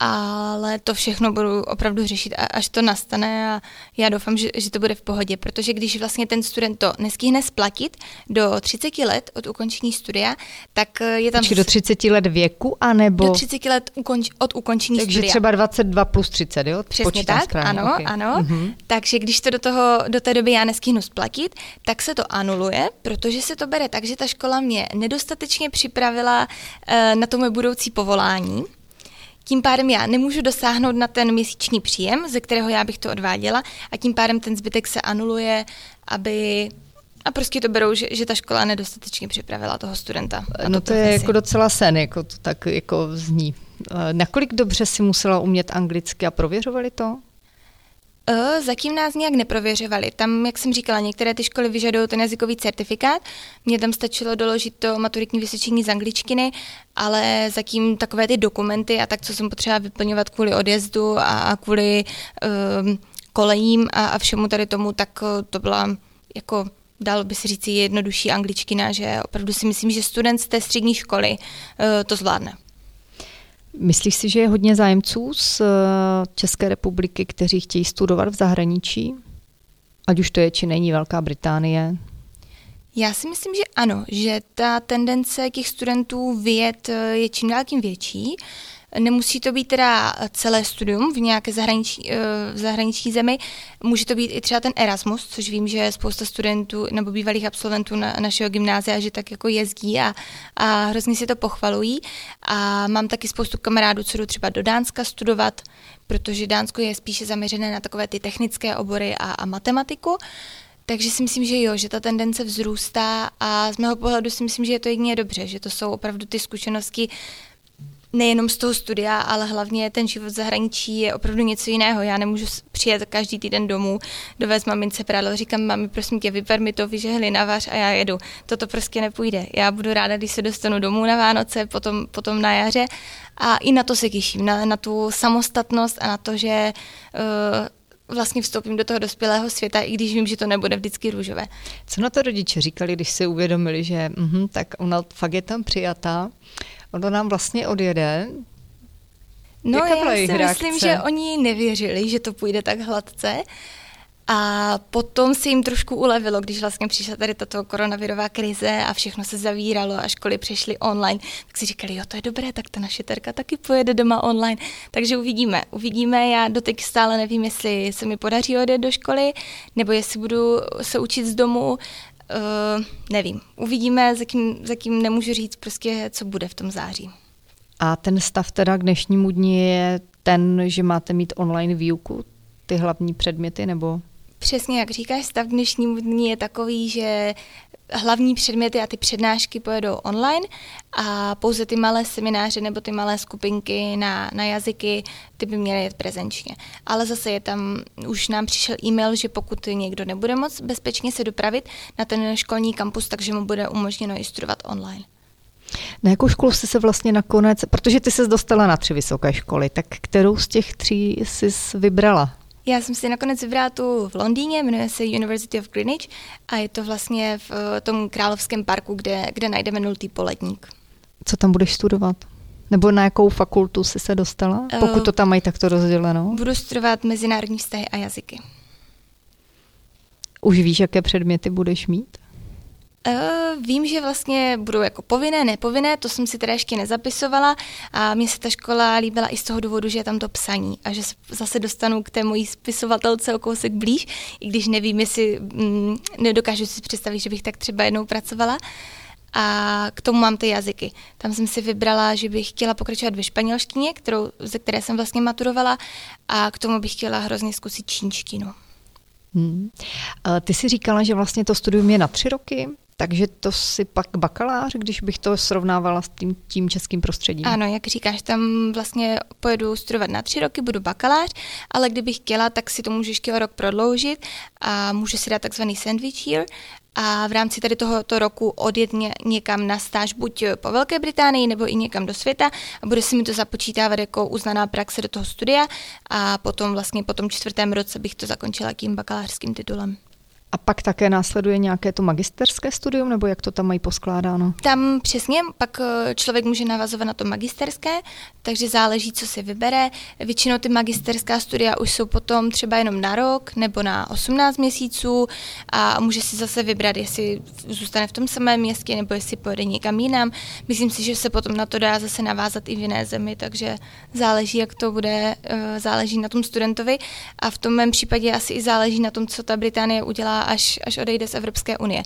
ale to všechno budu opravdu řešit, až to nastane a já doufám, že, že to bude v pohodě, protože když vlastně ten student to neskýhne splatit do 30 let od ukončení studia, tak eh, je tam... Počkej, do 30 let věku, anebo... Do 30 let ukonč, od ukončení Takže studia. Takže třeba 22 plus 30, jo? Přesně Počítám tak, správně. ano, okay. ano. Mm-hmm. Takže když to do, toho, do té doby já neskýhnu splatit, tak se to anuluje, protože se to bere tak, že ta škola mě nedostatečně připravila uh, na to moje budoucí povolání, tím pádem já nemůžu dosáhnout na ten měsíční příjem, ze kterého já bych to odváděla a tím pádem ten zbytek se anuluje, aby a prostě to berou, že, že ta škola nedostatečně připravila toho studenta. No to profesi. je jako docela sen, jako to tak jako zní. Eh, nakolik dobře si musela umět anglicky a prověřovali to? Uh, zatím nás nějak neprověřovali. Tam, jak jsem říkala, některé ty školy vyžadují ten jazykový certifikát. Mně tam stačilo doložit to maturitní vysvědčení z angličtiny, ale zatím takové ty dokumenty a tak, co jsem potřeba vyplňovat kvůli odjezdu a, a kvůli uh, kolejím a, a všemu tady tomu, tak uh, to byla jako dalo by se říct jednodušší angličtina, že opravdu si myslím, že student z té střední školy uh, to zvládne. Myslíš si, že je hodně zájemců z eh, České republiky, kteří chtějí studovat v zahraničí? Ať už to je, či není Velká Británie? Já si myslím, že ano, že ta tendence těch studentů vyjet eh, je čím dál tím větší. Nemusí to být teda celé studium v nějaké zahraniční, eh, v zahraniční zemi, může to být i třeba ten Erasmus, což vím, že spousta studentů nebo bývalých absolventů na, našeho gymnázia, že tak jako jezdí a, a hrozně si to pochvalují. A mám taky spoustu kamarádů, co jdou třeba do Dánska studovat, protože Dánsko je spíše zaměřené na takové ty technické obory a, a matematiku. Takže si myslím, že jo, že ta tendence vzrůstá a z mého pohledu si myslím, že je to jedině dobře, že to jsou opravdu ty zkušenosti nejenom z toho studia, ale hlavně ten život v zahraničí je opravdu něco jiného. Já nemůžu přijet každý týden domů, dovést mamince prádlo, říkám, mami, prosím tě, vyper mi to, vyžehli na vař a já jedu. Toto prostě nepůjde. Já budu ráda, když se dostanu domů na Vánoce, potom, potom na jaře a i na to se těším, na, na tu samostatnost a na to, že uh, vlastně vstoupím do toho dospělého světa, i když vím, že to nebude vždycky růžové. Co na to rodiče říkali, když si uvědomili, že mm, tak ona fakt je tam přijatá, ono nám vlastně odjede. No Jaká já si reakce? myslím, že oni nevěřili, že to půjde tak hladce. A potom se jim trošku ulevilo, když vlastně přišla tady tato koronavirová krize a všechno se zavíralo a školy přešly online, tak si říkali, jo, to je dobré, tak ta naše terka taky pojede doma online. Takže uvidíme. Uvidíme, já doteď stále nevím, jestli se mi podaří odjet do školy, nebo jestli budu se učit z domu, Uh, nevím. Uvidíme, za kým, za kým nemůžu říct prostě, co bude v tom září. A ten stav teda k dnešnímu dní je ten, že máte mít online výuku, ty hlavní předměty, nebo? Přesně jak říkáš, stav k dnešnímu dní je takový, že hlavní předměty a ty přednášky pojedou online a pouze ty malé semináře nebo ty malé skupinky na, na jazyky, ty by měly jet prezenčně. Ale zase je tam, už nám přišel e-mail, že pokud někdo nebude moc bezpečně se dopravit na ten školní kampus, takže mu bude umožněno i studovat online. Na jakou školu jsi se vlastně nakonec, protože ty se dostala na tři vysoké školy, tak kterou z těch tří jsi vybrala? Já jsem si nakonec vybrala tu v Londýně, jmenuje se University of Greenwich a je to vlastně v eh, tom královském parku, kde, kde najdeme nultý poledník. Co tam budeš studovat? Nebo na jakou fakultu jsi se dostala? Pokud to tam mají takto rozděleno. Budu studovat mezinárodní vztahy a jazyky. Už víš, jaké předměty budeš mít? Uh, vím, že vlastně budou jako povinné, nepovinné, to jsem si teda ještě nezapisovala a mně se ta škola líbila i z toho důvodu, že je tam to psaní a že se zase dostanu k té mojí spisovatelce o kousek blíž, i když nevím, jestli mm, nedokážu si představit, že bych tak třeba jednou pracovala. a k tomu mám ty jazyky. Tam jsem si vybrala, že bych chtěla pokračovat ve španělštině, kterou, ze které jsem vlastně maturovala a k tomu bych chtěla hrozně zkusit čínštinu. Hmm. Ty si říkala, že vlastně to studium je na tři roky, takže to si pak bakalář, když bych to srovnávala s tím, tím českým prostředím. Ano, jak říkáš, tam vlastně pojedu studovat na tři roky, budu bakalář, ale kdybych chtěla, tak si to můžu ještě o rok prodloužit a můžu si dát takzvaný sandwich year a v rámci tady tohoto roku odjet ně, někam na stáž buď po Velké Británii nebo i někam do světa a bude se mi to započítávat jako uznaná praxe do toho studia a potom vlastně po tom čtvrtém roce bych to zakončila tím bakalářským titulem. A pak také následuje nějaké to magisterské studium, nebo jak to tam mají poskládáno? Tam přesně, pak eh, člověk může navazovat na to magisterské, takže záleží, co si vybere. Většinou ty magisterská studia už jsou potom třeba jenom na rok nebo na 18 měsíců a může si zase vybrat, jestli zůstane v tom samém městě nebo jestli pojede někam jinam. Myslím si, že se potom na to dá zase navázat i v jiné zemi, takže záleží, jak to bude, eh, záleží na tom studentovi a v tom mém případě asi i záleží na tom, co ta Británie udělá až, až odejde z Evropské unie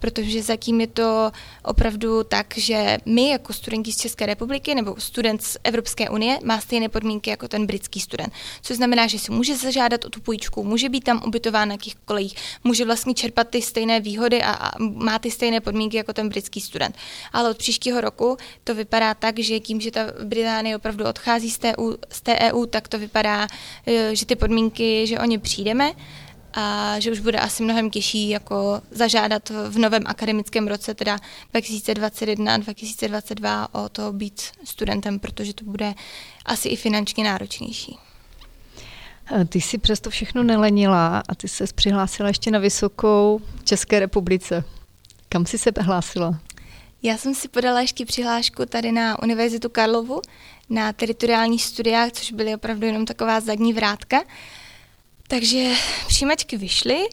protože zatím je to opravdu tak, že my jako studenti z České republiky nebo student z Evropské unie má stejné podmínky jako ten britský student. Což znamená, že si může zažádat o tu půjčku, může být tam ubytován na jakých kolejích, může vlastně čerpat ty stejné výhody a, a má ty stejné podmínky jako ten britský student. Ale od příštího roku to vypadá tak, že tím, že ta Británie opravdu odchází z té, z té EU, tak to vypadá, eh, že ty podmínky, že o ně přijdeme a že už bude asi mnohem těžší jako zažádat v novém akademickém roce, teda 2021-2022 o to být studentem, protože to bude asi i finančně náročnější. Ty jsi přesto všechno nelenila a ty se přihlásila ještě na vysokou České republice. Kam jsi se hlásila? Já jsem si podala ještě přihlášku tady na Univerzitu Karlovu na teritoriální studia, což byly opravdu jenom taková zadní vrátka. Takže přijímačky vyšly,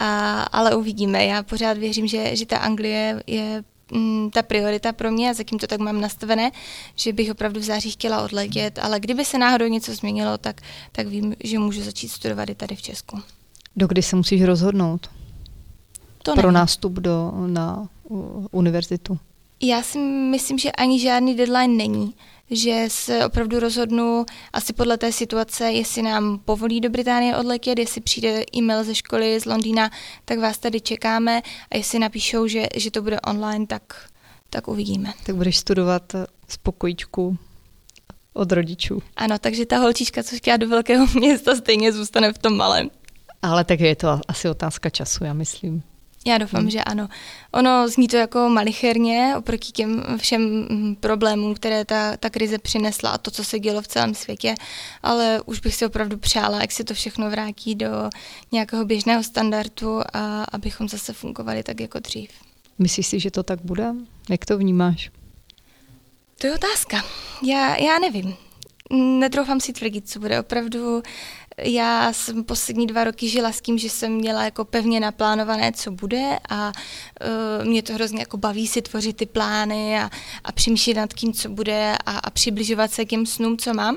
a, ale uvidíme. Já pořád věřím, že, že ta Anglie je mm, ta priorita pro mě a zatím to tak mám nastavené, že bych opravdu v září chtěla odletět, ale kdyby se náhodou něco změnilo, tak, tak vím, že můžu začít studovat i tady v Česku. Dokdy se musíš rozhodnout? To pro nevím. nástup do, na univerzitu? Já si myslím, že ani žádný deadline není že se opravdu rozhodnu asi podle té situace, jestli nám povolí do Británie odletět, jestli přijde e-mail ze školy z Londýna, tak vás tady čekáme a jestli napíšou, že, že to bude online, tak, tak uvidíme. Tak budeš studovat z pokojíčku od rodičů. Ano, takže ta holčička, co chtěla do velkého *laughs* města, stejně zůstane v tom malém. Ale tak je to asi otázka času, já myslím. Já doufám, hmm. že ano. Ono zní to jako malicherně oproti těm všem mm, problémům, které ta, ta krize přinesla a to, co se dělo v celém světě, ale už bych si opravdu přála, jak se to všechno vrátí do nějakého běžného standardu a abychom zase fungovali tak jako dřív. Myslíš si, že to tak bude? Jak to vnímáš? To je otázka. Já, já nevím. Netroufám si tvrdit, co bude. Opravdu já jsem poslední dva roky žila s tím, že jsem měla jako pevně naplánované, co bude a uh, mě to hrozně jako baví si tvořit ty plány a, a přemýšlet nad tím, co bude a, a přibližovat se k těm snům, co mám.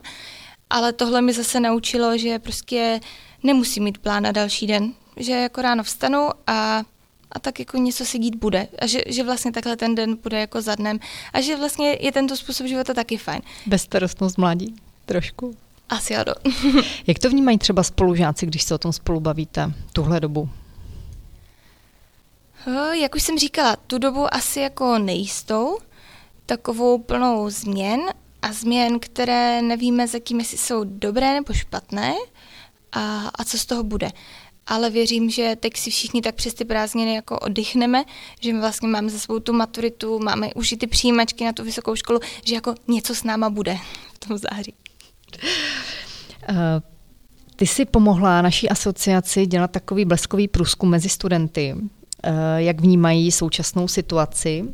Ale tohle mi zase naučilo, že prostě nemusím mít plán na další den, že jako ráno vstanu a a tak jako něco se dít bude. A že, že vlastně takhle ten den bude jako za dnem. A že vlastně je tento způsob života taky fajn. Bezstarostnost mládí trošku. Asi ano. *laughs* Jak to vnímají třeba spolužáci, když se o tom spolu bavíte tuhle dobu? Jak už jsem říkala, tu dobu asi jako nejistou, takovou plnou změn a změn, které nevíme, za kým jestli jsou dobré nebo špatné a, a co z toho bude. Ale věřím, že teď si všichni tak přes ty prázdniny jako oddychneme, že my vlastně máme za svou tu maturitu, máme už i ty přijímačky na tu vysokou školu, že jako něco s náma bude v tom září. *laughs* Eh, ty si pomohla naší asociaci dělat takový bleskový průzkum mezi studenty, eh, jak vnímají současnou situaci.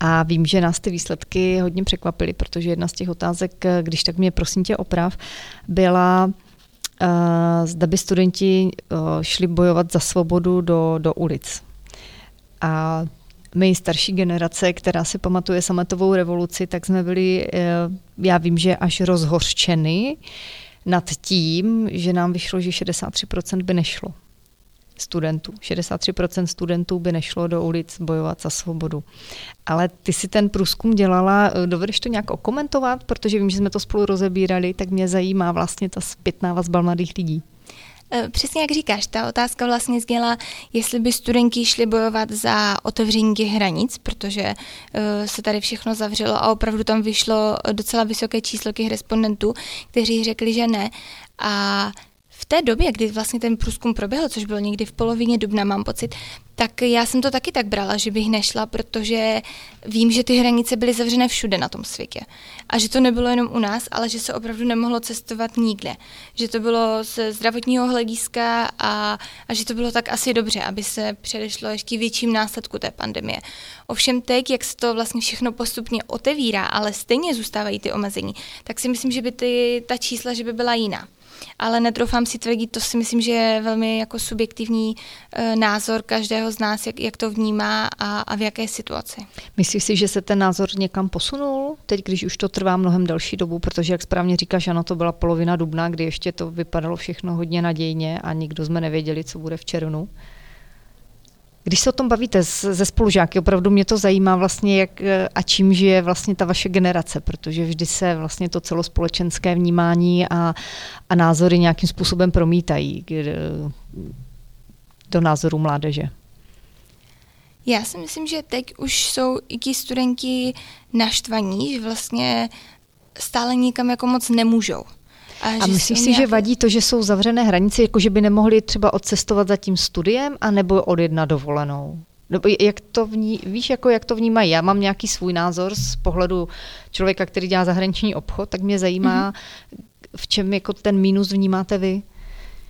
A vím, že nás ty výsledky hodně překvapily, protože jedna z těch otázek, eh, když tak mě prosím tě oprav, byla, zda by studenti šli bojovat za svobodu do, do ulic. A my starší generace, která si pamatuje sametovou revoluci, tak jsme byli, eh, já vím, že až rozhořčeny nad tím, že nám vyšlo, že 63% by nešlo. studentů. 63% studentů by nešlo do ulic bojovat za svobodu. Ale ty si ten průzkum dělala, dovedeš to nějak okomentovat, protože vím, že jsme to spolu rozebírali, tak mě zajímá vlastně ta zpětná vazba mladých lidí. Eh, přesně jak říkáš, ta otázka vlastně zněla, jestli by studenti šli bojovat za otevření těch hranic, protože uh, se tady všechno zavřelo a opravdu tam vyšlo docela vysoké číslo těch respondentů, kteří řekli, že ne. A té době, kdy vlastně ten průzkum proběhl, což bylo někdy v polovině dubna, mám pocit, tak já jsem to taky tak brala, že bych nešla, protože vím, že ty hranice byly zavřené všude na tom světě. A že to nebylo jenom u nás, ale že se opravdu nemohlo cestovat nikde. Že to bylo ze zdravotního hlediska a, a že to bylo tak asi dobře, aby se předešlo ještě větším následku té pandemie. Ovšem teď, jak se to vlastně všechno postupně otevírá, ale stejně zůstávají ty omezení, tak si myslím, že by ty, ta čísla, že by byla jiná ale netroufám si tvrdit, to si myslím, že je velmi jako subjektivní e, názor každého z nás, jak, jak to vnímá a, a v jaké situaci. Myslíš si, že se ten názor někam posunul, teď když už to trvá mnohem delší dobu, protože jak správně říkáš, ano, to byla polovina dubna, kdy ještě to vypadalo všechno hodně nadějně a nikdo jsme nevěděli, co bude v červnu. Když se o tom bavíte ze spolužáky, opravdu mě to zajímá vlastně, jak a čím žije vlastně ta vaše generace, protože vždy se vlastně to celospolečenské vnímání a, a názory nějakým způsobem promítají do názoru mládeže. Já si myslím, že teď už jsou i ti studenti naštvaní, že vlastně stále nikam jako moc nemůžou. A, a myslíš si, nějaké... že vadí to, že jsou zavřené hranice, jako že by nemohli třeba odcestovat za tím studiem, anebo odjet na dovolenou? Nebo jak to vní, víš, jako jak to vnímají? Já mám nějaký svůj názor z pohledu člověka, který dělá zahraniční obchod, tak mě zajímá, mm-hmm. v čem jako ten mínus vnímáte vy?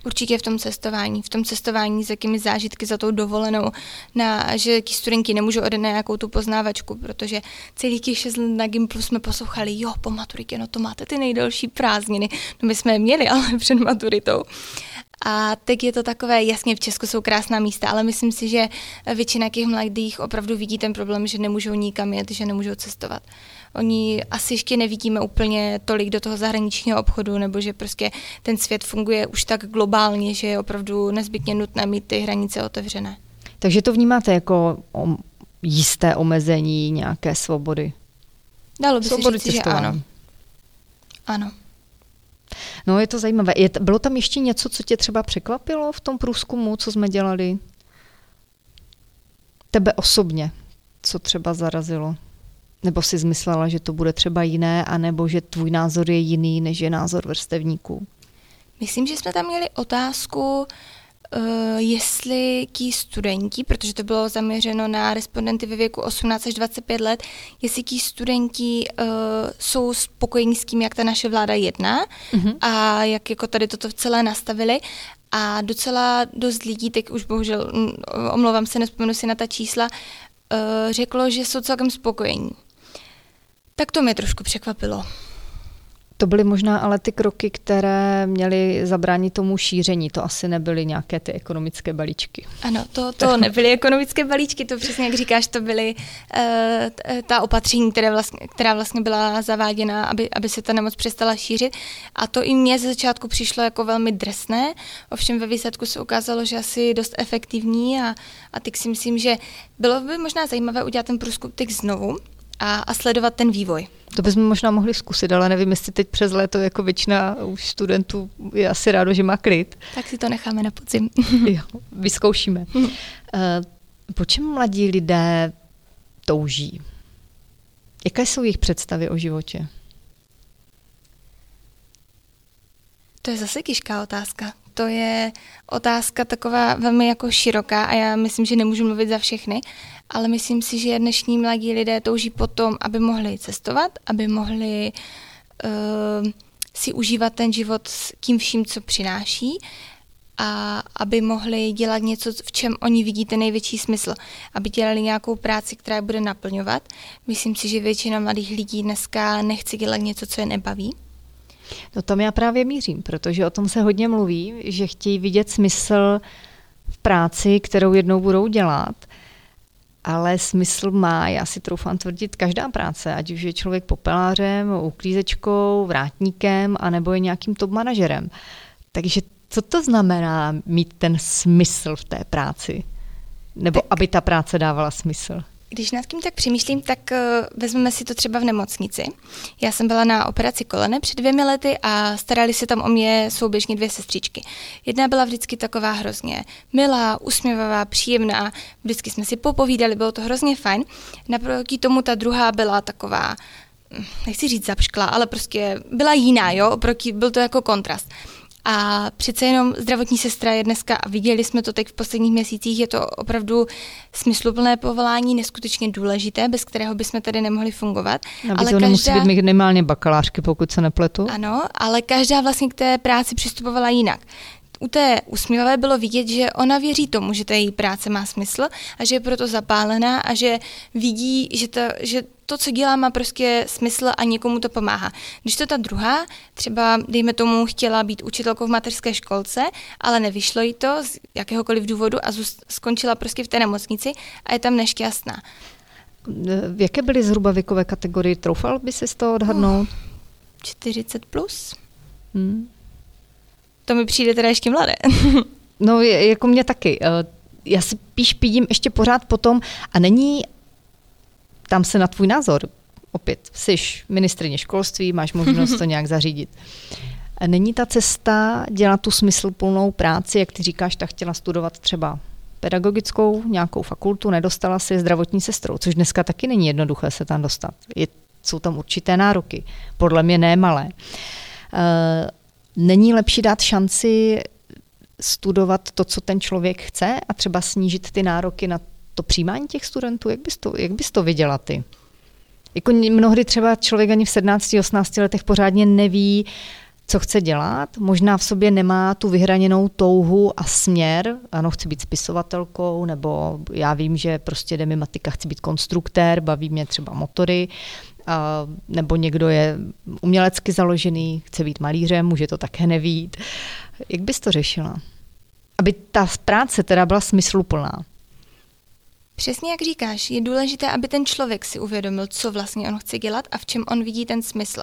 Určitě v tom cestování, v tom cestování s jakými zážitky za tou dovolenou, na, že ti studenti nemůžou odejít na nějakou tu poznávačku, protože celý těch šest let na Gimplu jsme poslouchali, jo, po maturitě, no to máte ty nejdelší prázdniny. No my jsme je měli, *laughs* ale před maturitou. A teď je to takové, jasně v Česku jsou krásná místa, ale myslím si, že většina těch mladých opravdu vidí ten problém, že nemůžou nikam jet, že nemůžou cestovat. Oni asi ještě nevidíme úplně tolik do toho zahraničního obchodu, nebo že prostě ten svět funguje už tak globálně, že je opravdu nezbytně nutné mít ty hranice otevřené. Takže to vnímáte jako jisté omezení nějaké svobody? Dalo by svobody se říct, že ano. Ano. No je to zajímavé. Je, bylo tam ještě něco, co tě třeba překvapilo v tom průzkumu, co jsme dělali? Tebe osobně, co třeba zarazilo? Nebo si zmyslela, že to bude třeba jiné, anebo že tvůj názor je jiný, než je názor vrstevníků? Myslím, že jsme tam měli otázku, Uh, jestli ti studenti, protože to bylo zaměřeno na respondenty ve věku 18 až 25 let, jestli ti studenti uh, jsou spokojení s tím, jak ta naše vláda jedná uh-huh. a jak jako tady toto celé nastavili. A docela dost lidí, teď už bohužel mm, omlouvám se, nespomenu si na ta čísla, uh, řeklo, že jsou celkem spokojení. Tak to mě trošku překvapilo. To byly možná ale ty kroky, které měly zabránit tomu šíření. To asi nebyly nějaké ty ekonomické balíčky. Ano, to, to nebyly ekonomické balíčky, to přesně jak říkáš, to byly uh, ta opatření, které vlastně, která vlastně byla zaváděna, aby, aby se ta nemoc přestala šířit. A to i mně ze začátku přišlo jako velmi drsné, ovšem ve výsledku se ukázalo, že asi dost efektivní a, a teď si myslím, že bylo by možná zajímavé udělat ten průzkum teď znovu, a, a sledovat ten vývoj. To bychom možná mohli zkusit, ale nevím, jestli teď přes léto jako většina už studentů je asi rádo, že má klid. Tak si to necháme na podzim. *laughs* jo, vyzkoušíme. uh, po čem mladí lidé touží? Jaké jsou jejich představy o životě? To je zase těžká otázka. To je otázka taková velmi jako široká a já myslím, že nemůžu mluvit za všechny, ale myslím si, že dnešní mladí lidé touží potom, aby mohli cestovat, aby mohli uh, si užívat ten život s tím vším, co přináší a aby mohli dělat něco, v čem oni vidí ten největší smysl. Aby dělali nějakou práci, která je bude naplňovat. Myslím si, že většina mladých lidí dneska nechce dělat něco, co je nebaví. No tam já právě mířím, protože o tom se hodně mluví, že chtějí vidět smysl v práci, kterou jednou budou dělat ale smysl má, já si troufám tvrdit, každá práce, ať už je člověk popelářem, uklízečkou, vrátníkem, anebo je nějakým top manažerem. Takže Co to znamená mít ten smysl v té práci? Nebo tak. aby ta práce dávala smysl? Když nad tím tak přemýšlím, tak uh, vezmeme si to třeba v nemocnici. Já jsem byla na operaci kolene před dvěmi lety a starali se tam o mě souběžně dvě sestřičky. Jedna byla vždycky taková hrozně milá, usměvavá, příjemná, vždycky jsme si popovídali, bylo to hrozně fajn. Naproti tomu ta druhá byla taková, hm, nechci říct zapšklá, ale prostě byla jiná, jo, oproti, byl to jako kontrast. A přece jenom zdravotní sestra je dneska, a viděli jsme to teď v posledních měsících, je to opravdu smysluplné povolání, neskutečně důležité, bez kterého bychom tady nemohli fungovat. No, ale to každá... nemusí být minimálně bakalářky, pokud se nepletu. Ano, ale každá vlastně k té práci přistupovala jinak u té usmívavé bylo vidět, že ona věří tomu, že ta její práce má smysl a že je proto zapálená a že vidí, že, ta, že to, co dělá, má prostě smysl a někomu to pomáhá. Když to ta druhá, třeba, dejme tomu, chtěla být učitelkou v mateřské školce, ale nevyšlo jí to z jakéhokoliv důvodu a skončila prostě v té nemocnici a je tam nešťastná. V jaké byly zhruba věkové kategorie? Troufal by se z toho odhadnout? 40 plus. Hmm. To mi přijde teda ještě mladé. *laughs* no, jako mě taky. Eh, já si píš pídím ještě pořád potom a není, tam se na tvůj názor, opět, jsi ministrině školství, máš možnost to *laughs* nějak zařídit. Není ta cesta dělat tu smysluplnou práci, jak ty říkáš, tak chtěla studovat třeba pedagogickou nějakou fakultu, nedostala si zdravotní sestrou, což dneska taky není jednoduché se tam dostat. Je, jsou tam určité nároky, podle mě nemalé. Uh, Není lepší dát šanci studovat to, co ten člověk chce a třeba snížit ty nároky na to přijímání těch studentů? Jak bys to, jak bys to viděla ty? Jako mnohdy třeba člověk ani v 17, 18 letech pořádně neví, co chce dělat, možná v sobě nemá tu vyhraněnou touhu a směr, ano, chci být spisovatelkou, nebo já vím, že prostě jde mi matika, chci být konstruktér, baví mě třeba motory, nebo někdo je umělecky založený, chce být malířem, může to také nevít. Jak bys to řešila? Aby ta práce teda byla smysluplná. Přesně jak říkáš, je důležité, aby ten člověk si uvědomil, co vlastně on chce dělat a v čem on vidí ten smysl.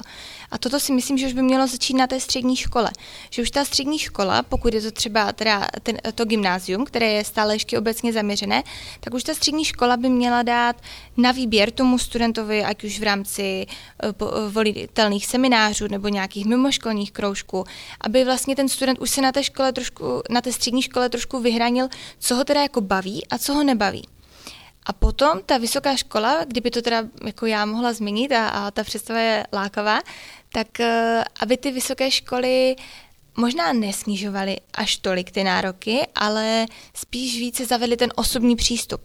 A toto si myslím, že už by mělo začít na té střední škole. Že už ta střední škola, pokud je to třeba teda ten, to gymnázium, které je stále ještě obecně zaměřené, tak už ta střední škola by měla dát na výběr tomu studentovi, ať už v rámci uh, volitelných seminářů nebo nějakých mimoškolních kroužků, aby vlastně ten student už se na té škole trošku, na té střední škole trošku vyhranil, co ho teda jako baví a co ho nebaví. A potom ta vysoká škola, kdyby to teda jako já mohla zmínit a, a ta představa je lákavá, tak uh, aby ty vysoké školy možná nesnižovaly až tolik ty nároky, ale spíš více zavedly ten osobní přístup.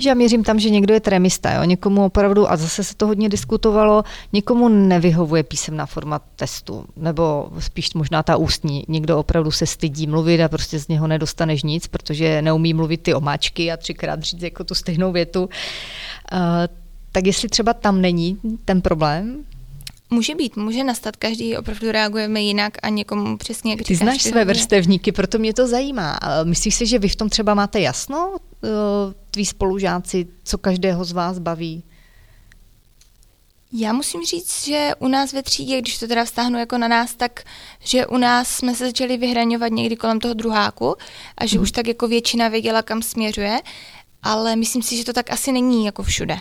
Že já měřím tam, že někdo je tremista, jo? někomu opravdu, a zase se to hodně diskutovalo, někomu nevyhovuje písemná forma testu, nebo spíš možná ta ústní. Někdo opravdu se stydí mluvit a prostě z něho nedostaneš nic, protože neumí mluvit ty omáčky a třikrát říct jako tu stejnou větu. Uh, tak jestli třeba tam není ten problém, Může být, může nastat, každý opravdu reagujeme jinak a někomu přesně jak Ty říkáš, znáš své vrstevníky, proto mě to zajímá. Myslíš si, že vy v tom třeba máte jasno, eh, tví spolužáci, co každého z vás baví? Já musím říct, že u nás ve třídě, když to teda vztáhnu jako na nás, tak že u nás jsme se začali vyhraňovat někdy kolem toho druháku a že hmm. už tak jako většina věděla, kam směřuje, ale myslím si, že to tak asi není jako všude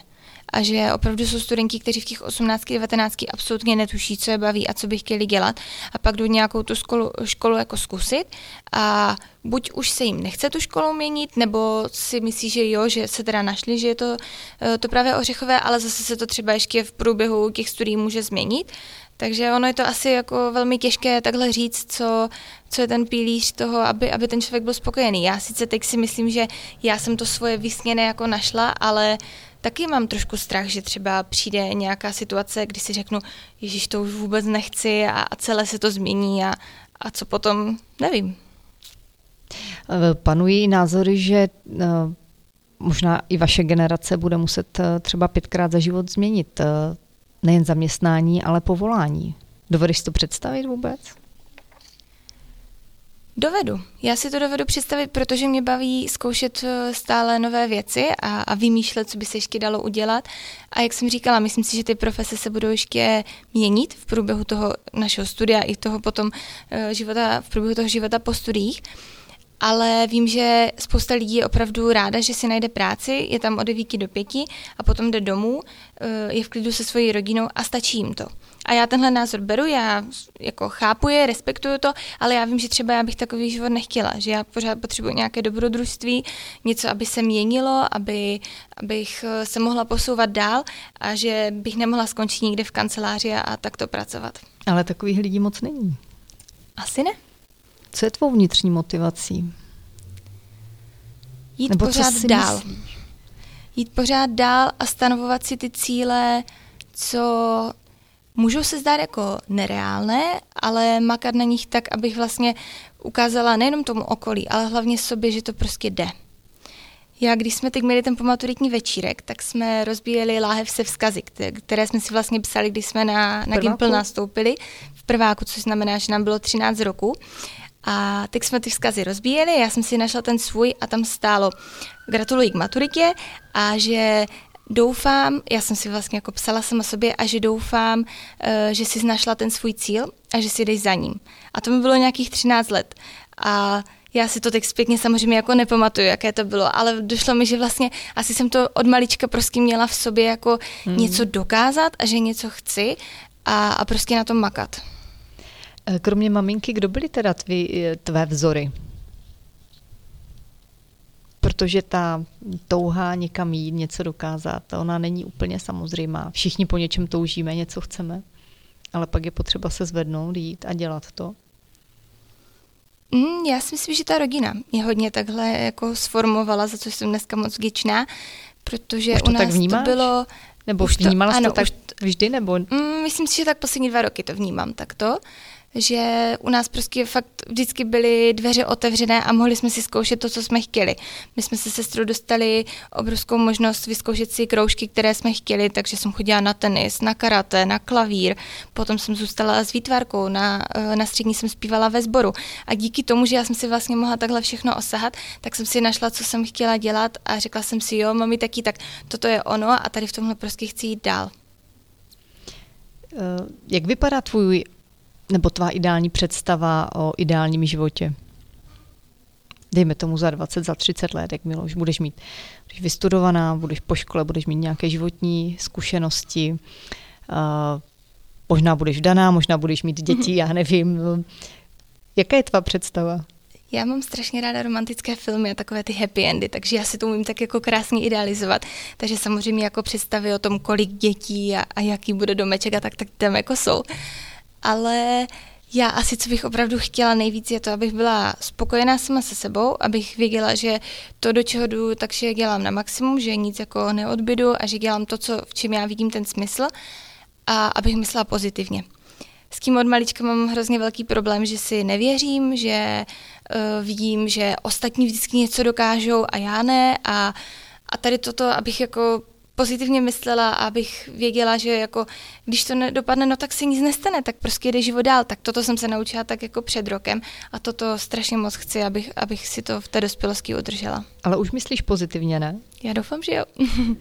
a že opravdu jsou studenti, kteří v těch 18, 19 absolutně netuší, co je baví a co by chtěli dělat a pak jdou nějakou tu školu, školu jako zkusit a buď už se jim nechce tu školu měnit, nebo si myslí, že jo, že se teda našli, že je to, eh, to právě ořechové, ale zase se to třeba ještě v průběhu těch studií může změnit. Takže ono je to asi jako velmi těžké takhle říct, co, co je ten pilíř toho, aby, aby ten člověk byl spokojený. Já sice teď si myslím, že já jsem to svoje vysněné jako našla, ale taky mám trošku strach, že třeba přijde nějaká situace, kdy si řeknu, Ježíš, to už vůbec nechci a, a celé se to změní a, a co potom, nevím. Eh, panují názory, že eh, možná i vaše generace bude muset eh, třeba pětkrát za život změnit nejen zaměstnání, ale povolání. Dovedeš to představit vůbec? Dovedu. Já si to dovedu představit, protože mě baví zkoušet eh, stále nové věci a, a vymýšlet, co by se ještě dalo udělat. A jak jsem říkala, myslím si, že ty profese se budou ještě měnit v průběhu toho našeho studia i toho potom eh, života, v průběhu toho života po studiích ale vím, že spousta lidí je opravdu ráda, že si najde práci, je tam od 9 do 5 a potom jde domů, eh, je v klidu se svojí rodinou a stačí jim to. A já tenhle názor beru, já jako chápu je, respektuju to, ale já vím, že třeba já bych takový život nechtěla, že já pořád potřebuji nějaké dobrodružství, něco, aby se měnilo, aby, abych eh, se mohla posouvat dál a že bych nemohla skončit někde v kanceláři a, a takto pracovat. Ale takových lidí moc není. Asi ne. Co je tvou vnitřní motivací? Jít Nebo pořád co si dál. Myslíš? Jít pořád dál a stanovovat si ty cíle, co můžou se zdát jako nereálné, ale makat na nich tak, abych vlastně ukázala nejenom tomu okolí, ale hlavně sobě, že to prostě jde. Já, když jsme teď měli ten pomaturitní večírek, tak jsme rozbíjeli láhev se vzkazy, které jsme si vlastně psali, když jsme na, na Gimpl nastoupili v prváku, což znamená, že nám bylo 13 roku. A teď jsme ty vzkazy rozbíjeli, já jsem si našla ten svůj a tam stálo gratuluji k maturitě a že doufám, já jsem si vlastně jako psala sama sobě a že doufám, eh, že jsi našla ten svůj cíl a že si jdeš za ním. A to mi bylo nějakých 13 let. A já si to teď zpětně samozřejmě jako nepamatuju, jaké to bylo, ale došlo mi, že vlastně asi jsem to od malička prostě měla v sobě jako hmm. něco dokázat a že něco chci a, a prostě na tom makat. Eh, kromě maminky, kdo byly teda tvý, eh, tvé vzory? Protože ta touha někam jít, něco dokázat, ona není úplně samozřejmá. Všichni po něčem toužíme, něco chceme, ale pak je potřeba se zvednout, jít a dělat to. Mm, já si myslím, že ta rodina mě hodně takhle jako sformovala, za co jsem dneska moc vděčná, protože už to u nás tak vnímáš? to bylo... Nebo už vnímala to, ano, to tak už, vždy? Nebo? Mm, myslím si, že tak poslední dva roky to vnímám takto že u nás prostě fakt vždycky byly dveře otevřené a mohli jsme si zkoušet to, co jsme chtěli. My jsme se sestrou dostali obrovskou možnost vyzkoušet si kroužky, které jsme chtěli, takže jsem chodila na tenis, na karate, na klavír, potom jsem zůstala s výtvarkou, na, eh, na střední jsem zpívala ve sboru. A díky tomu, že já jsem si vlastně mohla takhle všechno osahat, tak jsem si našla, co jsem chtěla dělat a řekla jsem si, jo, mami taky, tak toto je ono a tady v tomhle prostě chci jít dál. Eh, jak vypadá tvůj nebo tvá ideální představa o ideálním životě? Dejme tomu za 20, za 30 let, jak Miloš, budeš mít, budeš vystudovaná, budeš po škole, budeš mít nějaké životní zkušenosti, uh, možná budeš daná, možná budeš mít děti, já nevím. Jaká je tvá představa? Já mám strašně ráda romantické filmy a takové ty happy endy, takže já si to umím tak jako krásně idealizovat. Takže samozřejmě jako představy o tom, kolik dětí a, a jaký bude domeček a tak, tak tam jako jsou ale já asi, co bych opravdu chtěla nejvíc, je to, abych byla spokojená sama se sebou, abych věděla, že to, do čeho jdu, takže dělám na maximum, že nic jako neodbydu a že dělám to, co, v čem já vidím ten smysl a abych myslela pozitivně. S tím od malička mám hrozně velký problém, že si nevěřím, že uh, vidím, že ostatní vždycky něco dokážou a já ne a, a tady toto, abych jako pozitivně myslela, abych věděla, že jako, když to nedopadne, no tak se nic nestane, tak prostě jde život dál. Tak toto jsem se naučila tak jako před rokem a toto strašně moc chci, abych, abych si to v té dospělosti udržela. Ale už myslíš pozitivně, ne? Já doufám, že jo. *laughs*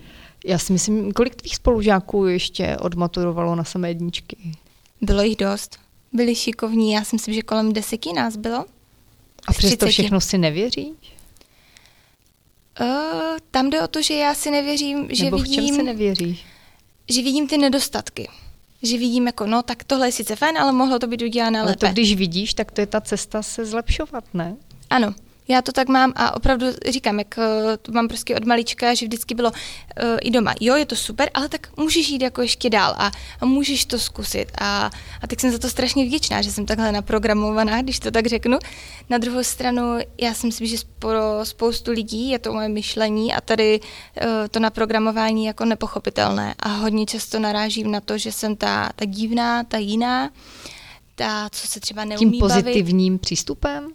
Já si myslím, kolik tvých spolužáků ještě odmaturovalo na samé jedničky? Bylo jich dost. Byli šikovní, já si myslím, že kolem deseti nás bylo. A přesto všechno si nevěříš? Uh, tam jde o to, že já si nevěřím, že Nebo vidím... v čem si nevěříš? Že vidím ty nedostatky. Že vidím jako, no tak tohle je sice fajn, ale mohlo to být udělané ale lépe. to když vidíš, tak to je ta cesta se zlepšovat, ne? Ano, já to tak mám a opravdu říkám, jak eh, to mám prostě od malička, že vždycky bylo uh, i doma, jo, je to super, ale tak můžeš jít jako ještě dál a, a můžeš to zkusit. A, a tak jsem za to strašně vděčná, že jsem takhle naprogramovaná, když to tak řeknu. Na druhou stranu, já si myslím, že pro spoustu lidí je to moje myšlení a tady uh, to naprogramování jako nepochopitelné a hodně často narážím na to, že jsem ta, ta divná, ta jiná, ta, co se třeba neumí Tím pozitivním bavit. přístupem?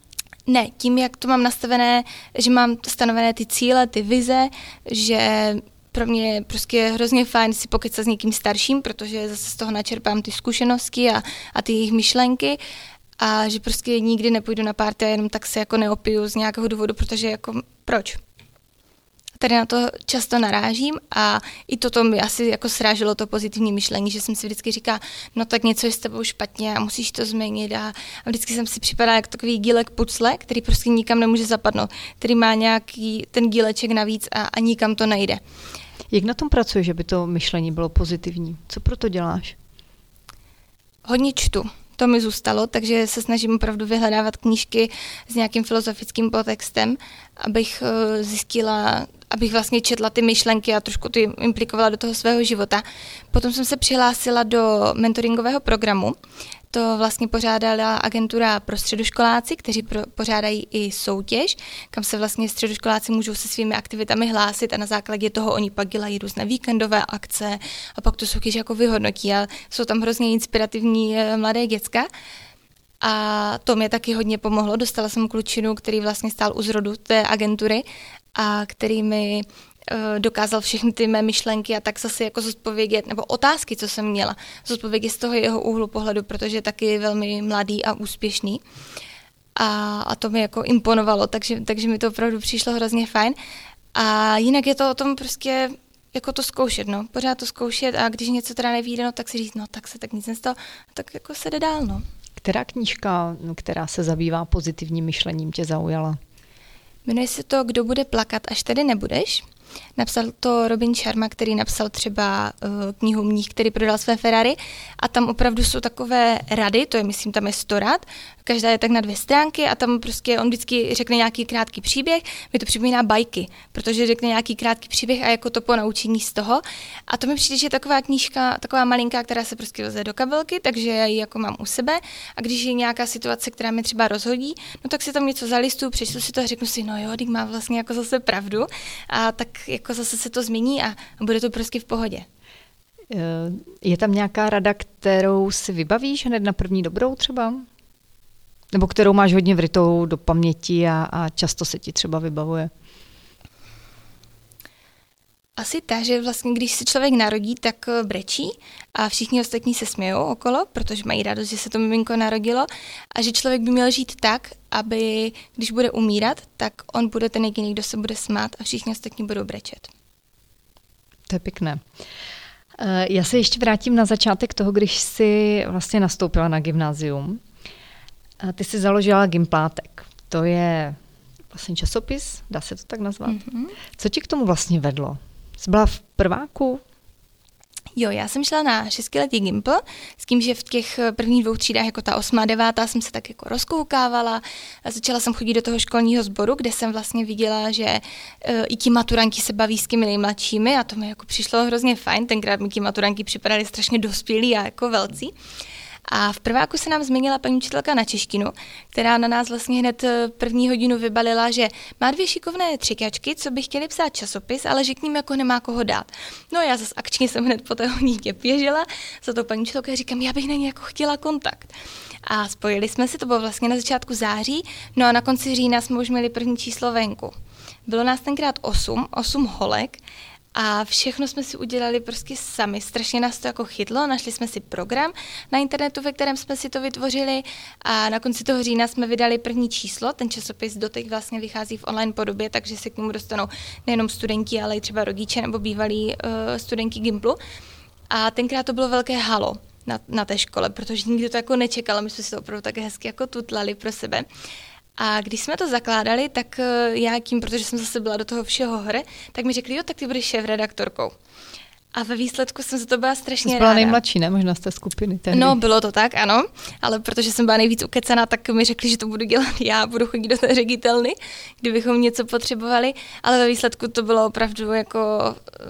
Ne, tím, jak to mám nastavené, že mám stanovené ty cíle, ty vize, že pro mě je prostě hrozně fajn si pokecat s někým starším, protože zase z toho načerpám ty zkušenosti a, a ty jejich myšlenky a že prostě nikdy nepůjdu na párty a jenom tak se jako neopiju z nějakého důvodu, protože jako proč? Tady na to často narážím a i toto mi asi jako sráželo to pozitivní myšlení, že jsem si vždycky říká, no tak něco je s tebou špatně a musíš to změnit a, a vždycky jsem si připadala jako takový dílek pucle, který prostě nikam nemůže zapadnout, který má nějaký ten díleček navíc a, a nikam to nejde. Jak na tom pracuješ, aby to myšlení bylo pozitivní? Co pro to děláš? Hodně čtu to mi zůstalo, takže se snažím opravdu vyhledávat knížky s nějakým filozofickým podtextem, abych eh, zjistila, abych vlastně četla ty myšlenky a trošku ty implikovala do toho svého života. Potom jsem se přihlásila do mentoringového programu, to vlastně pořádala agentura pro středoškoláci, kteří pro, pořádají i soutěž, kam se vlastně středoškoláci můžou se svými aktivitami hlásit a na základě toho oni pak dělají různé víkendové akce a pak tu soutěž jako vyhodnotí a jsou tam hrozně inspirativní eh, mladé děcka. A to mě taky hodně pomohlo. Dostala jsem klučinu, který vlastně stál u zrodu té agentury a který mi dokázal všechny ty mé myšlenky a tak zase jako zodpovědět, nebo otázky, co jsem měla, zodpovědět z toho jeho úhlu pohledu, protože je taky velmi mladý a úspěšný. A, a to mi jako imponovalo, takže, takže mi to opravdu přišlo hrozně fajn. A jinak je to o tom prostě jako to zkoušet, no. Pořád to zkoušet a když něco teda nevíde, no, tak si říct, no, tak se tak nic nestalo, tak jako se jde dál, no. Která knížka, která se zabývá pozitivním myšlením, tě zaujala? Jmenuje se to Kdo bude plakat, až tady nebudeš. Napsal to Robin Sharma, který napsal třeba uh, knihu Mních, který prodal své Ferrari. A tam opravdu jsou takové rady, to je myslím tam je 100 rad, každá je tak na dvě stránky a tam prostě on vždycky řekne nějaký krátký příběh, mi to připomíná bajky, protože řekne nějaký krátký příběh a jako to po naučení z toho. A to mi přijde, že je taková knížka, taková malinká, která se prostě veze do kabelky, takže já ji jako mám u sebe. A když je nějaká situace, která mi třeba rozhodí, no tak si tam něco zalistuju, přečtu si to a řeknu si, no jo, má vlastně jako zase pravdu. A tak jako zase se to změní a bude to prostě v pohodě. Je tam nějaká rada, kterou si vybavíš hned na první dobrou třeba? Nebo kterou máš hodně vrytou do paměti a, a často se ti třeba vybavuje? Asi ta, že vlastně když se člověk narodí, tak eh, brečí a všichni ostatní se smějou okolo, protože mají radost, že se to miminko narodilo a že člověk by měl žít tak, aby když bude umírat, tak on bude ten jediný, kdo se bude smát a všichni ostatní budou brečet. To je pěkné. Eh, já se ještě vrátím na začátek toho, když jsi vlastně nastoupila na gymnázium. Ty jsi založila Gimplátek. To je vlastně časopis, dá se to tak nazvat. Mm-hmm. Co ti k tomu vlastně vedlo? Jsi byla v prváku? Jo, já jsem šla na šestiletý Gimpl, s tím, že v těch prvních dvou třídách, jako ta osmá, devátá, jsem se tak jako rozkoukávala. Začala jsem chodit do toho školního sboru, kde jsem vlastně viděla, že uh, i ti maturanti se baví s těmi nejmladšími a to mi jako přišlo hrozně fajn. Tenkrát mi ti maturanti připadali strašně dospělí a jako velcí. A v prváku se nám změnila paní učitelka na češtinu, která na nás vlastně hned eh, první hodinu vybalila, že má dvě šikovné třikačky, co by chtěli psát časopis, ale že k ním jako nemá koho dát. No já zase akčně jsem hned po té hodině běžela za to paní učitelka říkám, já bych na ně jako chtěla kontakt. A spojili jsme se, to bylo vlastně na začátku září, no a na konci října jsme už měli první číslo venku. Bylo nás tenkrát osm, osm holek a všechno jsme si udělali prostě sami. Strašně nás to jako chytlo. Našli jsme si program na internetu, ve kterém jsme si to vytvořili a na konci toho října jsme vydali první číslo. Ten časopis doteď vlastně vychází v online podobě, takže se k němu dostanou nejenom studenti, ale i třeba rodiče nebo bývalí uh, studenti Gimplu. A tenkrát to bylo velké halo na, na té škole, protože nikdo to jako nečekal. My jsme si to opravdu tak hezky jako tutlali pro sebe. A když jsme to zakládali, tak eh, já tím, protože jsem zase byla do toho všeho hore, tak mi řekli, jo, tak ty budeš šéf redaktorkou. A ve výsledku jsem za to byla strašně Jsi byla ráda. nejmladší, ne? Možná z té skupiny. Tehdy. No, bylo to tak, ano. Ale protože jsem byla nejvíc ukecená, tak mi řekli, že to budu dělat já, budu chodit do té ředitelny, kdybychom něco potřebovali. Ale ve výsledku to bylo opravdu jako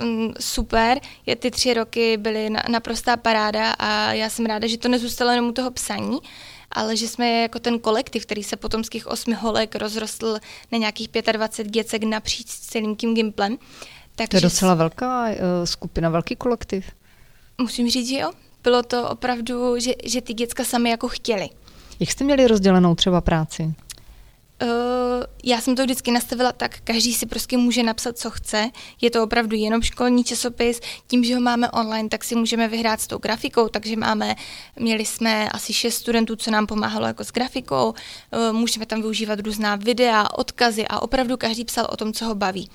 mm, super. Je, ty tři roky byly na, naprostá paráda a já jsem ráda, že to nezůstalo jenom u toho psaní, ale že jsme jako ten kolektiv, který se potom z těch osmi holek rozrostl na nějakých 25 děcek napříč celým tím Gimplem. Tak to je docela velká uh, skupina, velký kolektiv. Musím říct, že jo. Bylo to opravdu, že, že ty děcka sami jako chtěli. Jak jste měli rozdělenou třeba práci? Uh, já jsem to vždycky nastavila tak, každý si prostě může napsat, co chce. Je to opravdu jenom školní časopis. Tím, že ho máme online, tak si můžeme vyhrát s tou grafikou, takže máme, měli jsme asi šest studentů, co nám pomáhalo jako s grafikou. Eh, můžeme tam využívat různá videa, odkazy a opravdu každý psal o tom, co ho baví.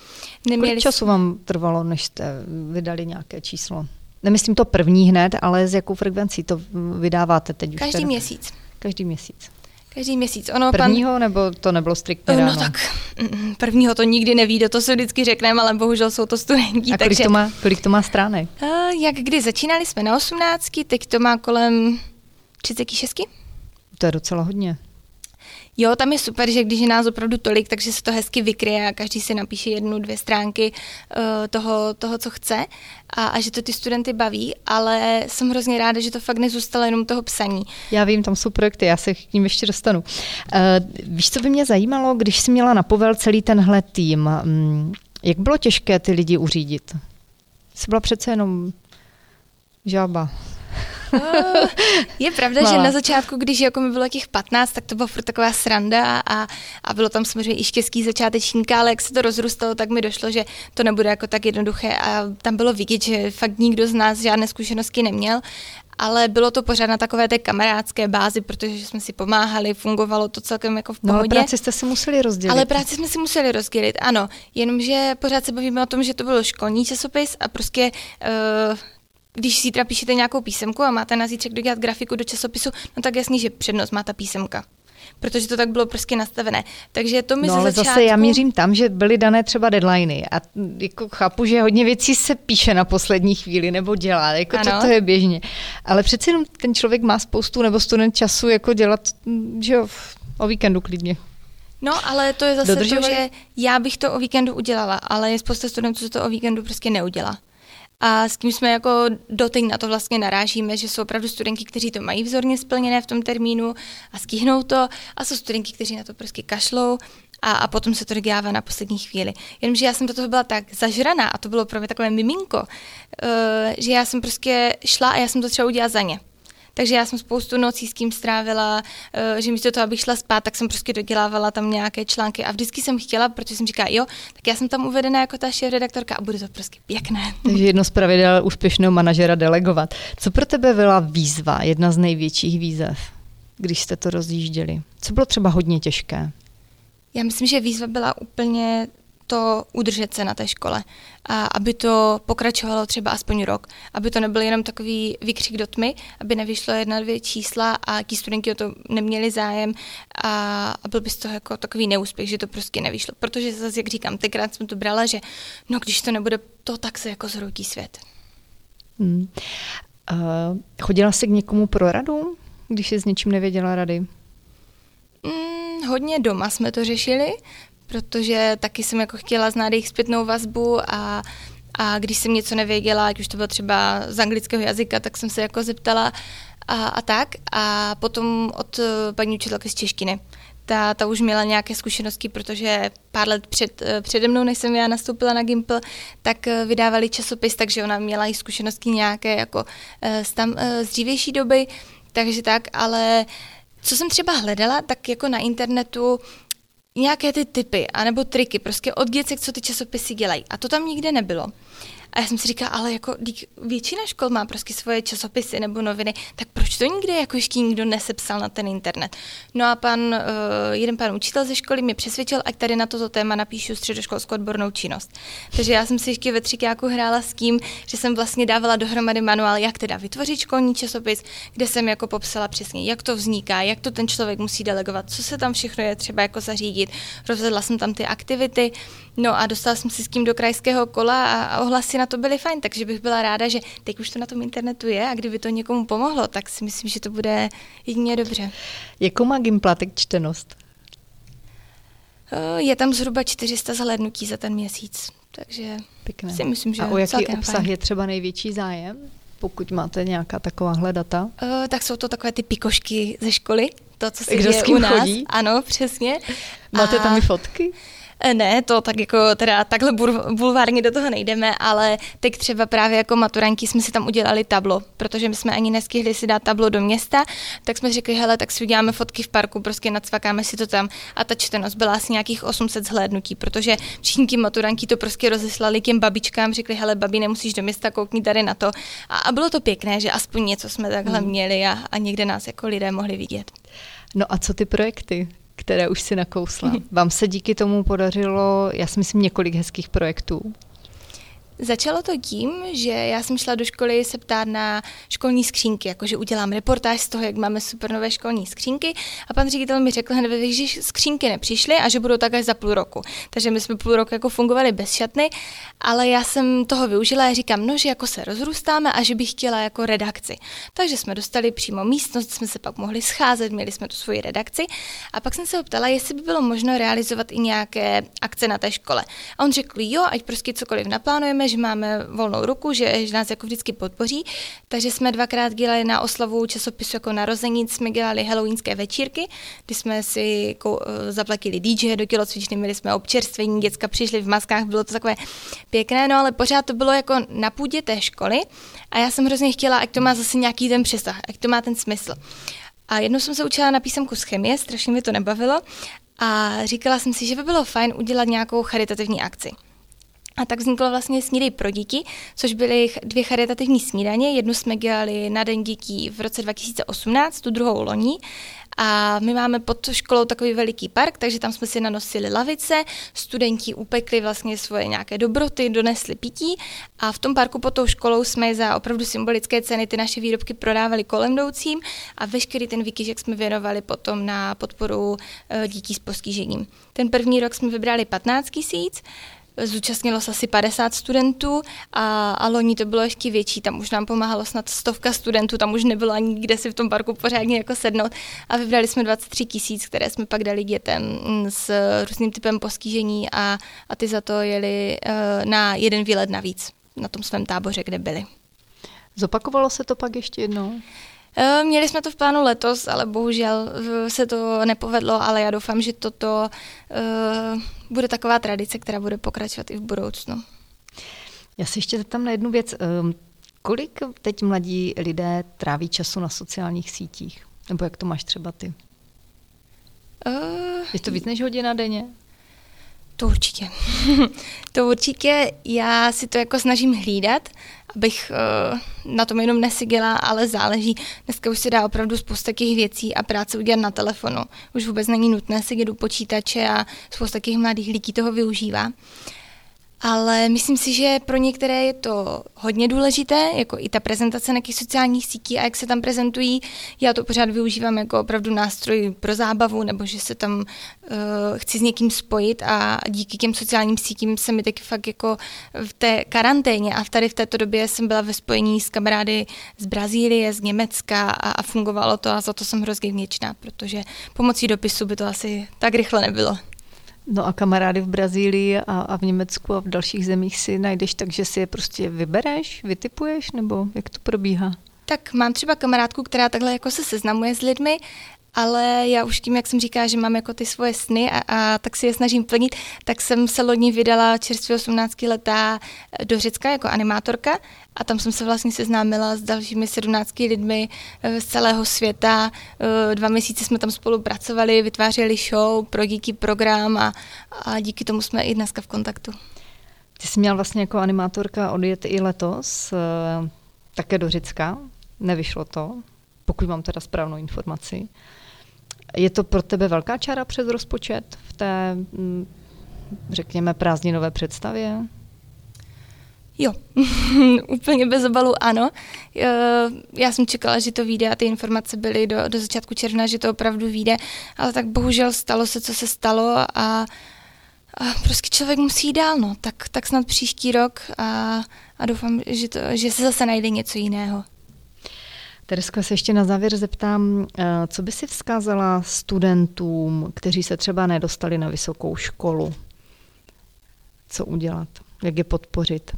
Neměli Kolik času vám trvalo, než jste vydali nějaké číslo? Nemyslím to první hned, ale s jakou frekvencí to vydáváte teď? Každý už měsíc. Každý měsíc. Každý měsíc. Ono, prvního pan... nebo to nebylo striktně No tak, mm, prvního to nikdy neví, to se vždycky řekneme, ale bohužel jsou to studenti. A kolik, takže... to, má, kolik to má stránek? Uh, jak kdy začínali jsme na 18, teď to má kolem 36. To je docela hodně. Jo, tam je super, že když je nás opravdu tolik, takže se to hezky vykryje a každý si napíše jednu, dvě stránky uh, toho, toho, co chce a, a že to ty studenty baví, ale jsem hrozně ráda, že to fakt nezůstalo jenom toho psaní. Já vím, tam jsou projekty, já se k ním ještě dostanu. Uh, víš, co by mě zajímalo, když jsi měla na povel celý tenhle tým, um, jak bylo těžké ty lidi uřídit? Jsi byla přece jenom žába. *laughs* je pravda, Mala. že na začátku, když jako mi bylo těch 15, tak to byla furt taková sranda a, a bylo tam samozřejmě i štěstí začátečníka, ale jak se to rozrůstalo, tak mi došlo, že to nebude jako tak jednoduché a tam bylo vidět, že fakt nikdo z nás žádné zkušenosti neměl ale bylo to pořád na takové té kamarádské bázi, protože jsme si pomáhali, fungovalo to celkem jako v pohodě. No ale práci jste si museli rozdělit. Ale práci jsme si museli rozdělit, ano. Jenomže pořád se bavíme o tom, že to bylo školní časopis a prostě uh, když zítra píšete nějakou písemku a máte na zítřek dodělat grafiku do časopisu, no tak jasně, že přednost má ta písemka protože to tak bylo prostě nastavené. Takže to mi no, ze ale začátku... zase já mířím tam, že byly dané třeba deadliny a jako chápu, že hodně věcí se píše na poslední chvíli nebo dělá, jako to, to je běžně. Ale přeci jenom ten člověk má spoustu nebo student času jako dělat, že jo, o víkendu klidně. No, ale to je zase Dodržovali? to, že já bych to o víkendu udělala, ale je spousta studentů, co to o víkendu prostě neudělá. A s tím jsme jako doteď na to vlastně narážíme, že jsou opravdu studenti, kteří to mají vzorně splněné v tom termínu a skýhnou to a jsou studenti, kteří na to prostě kašlou a, a potom se to dodělává na poslední chvíli. Jenomže já jsem do toho byla tak zažraná a to bylo pro mě takové miminko, uh, že já jsem prostě šla a já jsem to třeba udělat za ně. Takže já jsem spoustu nocí s tím strávila, eh, že místo toho, abych šla spát, tak jsem prostě dodělávala tam nějaké články a vždycky jsem chtěla, protože jsem říkala, jo, tak já jsem tam uvedena jako ta šéf-redaktorka a bude to prostě pěkné. Takže jedno z pravidel úspěšného manažera delegovat. Co pro tebe byla výzva, jedna z největších výzev, když jste to rozjížděli? Co bylo třeba hodně těžké? Já myslím, že výzva byla úplně to udržet se na té škole a aby to pokračovalo třeba aspoň rok, aby to nebyl jenom takový výkřik do tmy, aby nevyšlo jedna, dvě čísla a ti studenti o to neměli zájem a, a byl by z toho jako takový neúspěch, že to prostě nevyšlo. Protože zase, jak říkám, tenkrát jsem to brala, že no když to nebude to, tak se jako zhroutí svět. Hmm. Uh, chodila jsi k někomu pro radu, když jsi s něčím nevěděla rady? Mm, hodně doma jsme to řešili, protože taky jsem jako chtěla znát jejich zpětnou vazbu a, a když jsem něco nevěděla, ať už to bylo třeba z anglického jazyka, tak jsem se jako zeptala a, a tak. A potom od eh, paní učitelky z češtiny. Ta, ta už měla nějaké zkušenosti, protože pár let před, eh, přede mnou, než jsem já nastoupila na Gimple, tak eh, vydávali časopis, takže ona měla i zkušenosti nějaké jako z, tam, z dřívější doby, takže tak, ale co jsem třeba hledala, tak jako na internetu nějaké ty typy, anebo triky, prostě od děcek, co ty časopisy dělají. A to tam nikde nebylo. A já jsem si říkala, ale jako většina škol má prostě svoje časopisy nebo noviny, tak proč to nikde jako ještě nikdo nesepsal na ten internet? No a pan, uh, jeden pan učitel ze školy mě přesvědčil, ať tady na toto téma napíšu středoškolskou odbornou činnost. Takže já jsem si ještě ve třikáku hrála s tím, že jsem vlastně dávala dohromady manuál, jak teda vytvořit školní časopis, kde jsem jako popsala přesně, jak to vzniká, jak to ten člověk musí delegovat, co se tam všechno je třeba jako zařídit. Rozvedla jsem tam ty aktivity, no a dostala jsem si s tím do krajského kola a, a ohlasy na to byly fajn, takže bych byla ráda, že teď už to na tom internetu je a kdyby to někomu pomohlo, tak si myslím, že to bude jedině dobře. Jakou má Gimplátek čtenost? Eh, je tam zhruba 400 zhlédnutí za ten měsíc, takže Pěkné. si myslím, že A o jaký obsah fajn. je třeba největší zájem? pokud máte nějaká taková data? Uh, tak jsou to takové ty pikošky ze školy, to, co se děje u nás. Chodí? Ano, přesně. Máte a... tam i fotky? Eh, ne, to tak jako teda takhle bulvárně do toho nejdeme, ale teď třeba právě jako maturanti jsme si tam udělali tablo, protože my jsme ani neskihli si dát tablo do města, tak jsme řekli, hele, tak si uděláme fotky v parku, prostě nacvakáme si to tam a ta čtenost byla asi nějakých 800 zhlédnutí, protože všichni ti maturanti to prostě rozeslali těm babičkám, řekli, hele, babi, nemusíš do města, koukni tady na to. A, a bylo to pěkné, že aspoň něco jsme takhle hmm. měli a, a někde nás jako lidé mohli vidět. No a co ty projekty? Které už si nakousla. *laughs* Vám se díky tomu podařilo, já si myslím, několik hezkých projektů. Začalo to tím, že já jsem šla do školy se ptát na školní skřínky, jakože udělám reportáž z toho, jak máme super nové školní skřínky a pan ředitel mi řekl hned, že skřínky nepřišly a že budou tak až za půl roku. Takže my jsme půl roku jako fungovali bez šatny, ale já jsem toho využila a říkám, no, že jako se rozrůstáme a že bych chtěla jako redakci. Takže jsme dostali přímo místnost, jsme se pak mohli scházet, měli jsme tu svoji redakci a pak jsem se ho ptala, jestli by bylo možno realizovat i nějaké akce na té škole. A on řekl, jo, ať prostě cokoliv naplánujeme, že máme volnou ruku, že, že nás jako vždycky podpoří, takže jsme dvakrát dělali na oslavu časopisu jako narozenic, jsme dělali halloweenské večírky, kdy jsme si kou, eh, zaplatili DJ do tělocvičny, měli jsme občerstvení, děcka přišli v maskách, bylo to takové pěkné, no ale pořád to bylo jako na půdě té školy a já jsem hrozně chtěla, ať to má zase nějaký ten přesah, ať to má ten smysl. A jednou jsem se učila na písemku z chemie, strašně mi to nebavilo a říkala jsem si, že by bylo fajn udělat nějakou charitativní akci. A tak vzniklo vlastně Snídej pro děti, což byly dvě charitativní snídaně. Jednu jsme dělali na Den dětí v roce 2018, tu druhou loni. A my máme pod školou takový veliký park, takže tam jsme si nanosili lavice, studenti upekli vlastně svoje nějaké dobroty, donesli pití a v tom parku pod tou školou jsme za opravdu symbolické ceny ty naše výrobky prodávali kolem jdoucím a veškerý ten výkyžek jsme věnovali potom na podporu eh, dětí s postižením. Ten první rok jsme vybrali 15 tisíc, Zúčastnilo se asi 50 studentů a, a loni to bylo ještě větší, tam už nám pomáhalo snad stovka studentů, tam už nebylo ani kde si v tom parku pořádně jako sednout a vybrali jsme 23 tisíc, které jsme pak dali dětem mm, s různým typem postižení a, a ty za to jeli uh, na jeden výlet navíc na tom svém táboře, kde byli. Zopakovalo se to pak ještě jednou? Eh, měli jsme to v plánu letos, ale bohužel eh, se to nepovedlo, ale já doufám, že toto uh, bude taková tradice, která bude pokračovat i v budoucnu. Já se ještě zeptám na jednu věc. Ehm, kolik teď mladí lidé tráví času na sociálních sítích? Nebo jak to máš třeba ty? Uh, Je to víc než hodina denně? To určitě. *laughs* to určitě. Já si to jako snažím hlídat, abych uh, na tom jenom nesigila, ale záleží. Dneska už se dá opravdu spousta těch věcí a práce udělat na telefonu. Už vůbec není nutné sedět u počítače a spousta těch mladých lidí toho využívá. Ale myslím si, že pro některé je to hodně důležité, jako i ta prezentace na těch sociálních sítí a jak se tam prezentují. Já to pořád využívám jako opravdu nástroj pro zábavu, nebo že se tam uh, chci s někým spojit a díky těm sociálním sítím se mi taky fakt jako v té karanténě a tady v této době jsem byla ve spojení s kamarády z Brazílie, z Německa a, a fungovalo to a za to jsem hrozně vděčná, protože pomocí dopisu by to asi tak rychle nebylo. No a kamarády v Brazílii a, a v Německu a v dalších zemích si najdeš tak, že si je prostě vybereš, vytipuješ, nebo jak to probíhá? Tak mám třeba kamarádku, která takhle jako se seznamuje s lidmi ale já už tím, jak jsem říkala, že mám jako ty svoje sny a, a tak si je snažím plnit, tak jsem se loni vydala čerstvě 18 letá do Řecka jako animátorka a tam jsem se vlastně seznámila s dalšími 17 lidmi eh, z celého světa. Eh, dva měsíce jsme tam spolupracovali, vytvářeli show, pro díky program a, a díky tomu jsme i dneska v kontaktu. Ty jsi měla vlastně jako animátorka odjet i letos, eh, také do Řecka. Nevyšlo to, pokud mám teda správnou informaci. Je to pro tebe velká čára přes rozpočet v té, mm, řekněme, prázdninové představě? Jo, *laughs* úplně bez obalu ano. Já jsem čekala, že to vyjde a ty informace byly do, do začátku června, že to opravdu vyjde, ale tak bohužel stalo se, co se stalo a, a prostě člověk musí jít dál, no. Tak, tak snad příští rok a, a doufám, že, to, že se zase najde něco jiného. Teresko, se ještě na závěr zeptám, eh, co by si vzkázala studentům, kteří se třeba nedostali na vysokou školu? Co udělat? Jak je podpořit?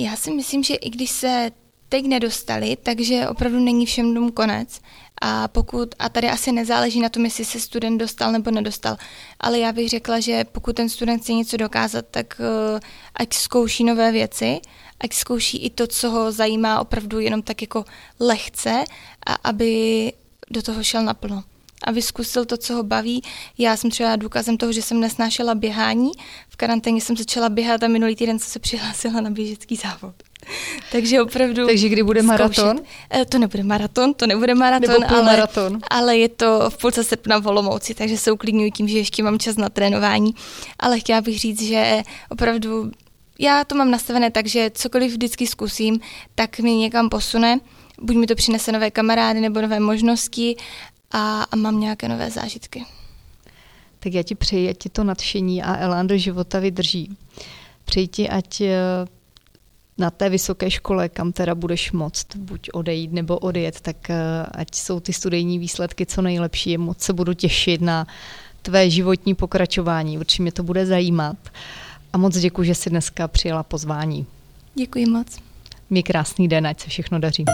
Já si myslím, že i když se teď nedostali, takže opravdu není všem dům konec. A pokud, a tady asi nezáleží na tom, jestli se student dostal nebo nedostal, ale já bych řekla, že pokud ten student chce něco dokázat, tak uh, ať zkouší nové věci, ať zkouší i to, co ho zajímá opravdu jenom tak jako lehce, a aby do toho šel naplno aby zkusil to, co ho baví. Já jsem třeba důkazem toho, že jsem nesnášela běhání. V karanténě jsem začala běhat a minulý týden jsem se přihlásila na běžecký závod. *laughs* Takže opravdu. Takže kdy bude maraton? Eh, to nebude maraton, to nebude maraton, Nebo ale, maraton. ale je to v půlce srpna v Olomouci, takže se uklidňuji tím, že ještě mám čas na trénování. Ale chtěla bych říct, že opravdu já to mám nastavené tak, že cokoliv vždycky zkusím, tak mě někam posune. Buď mi to přinese nové kamarády nebo nové možnosti a, a mám nějaké nové zážitky. Tak já ti přeji, ať ti to nadšení a elán do života vydrží. Přeji ti, ať eh, na té vysoké škole, kam teda budeš moct buď odejít nebo odjet, tak eh, ať jsou ty studijní výsledky co nejlepší. Moc se budu těšit na tvé životní pokračování. Určitě mě to bude zajímat. A moc děkuji, že jsi dneska přijela pozvání. Děkuji moc. Měj krásný den, ať se všechno daří.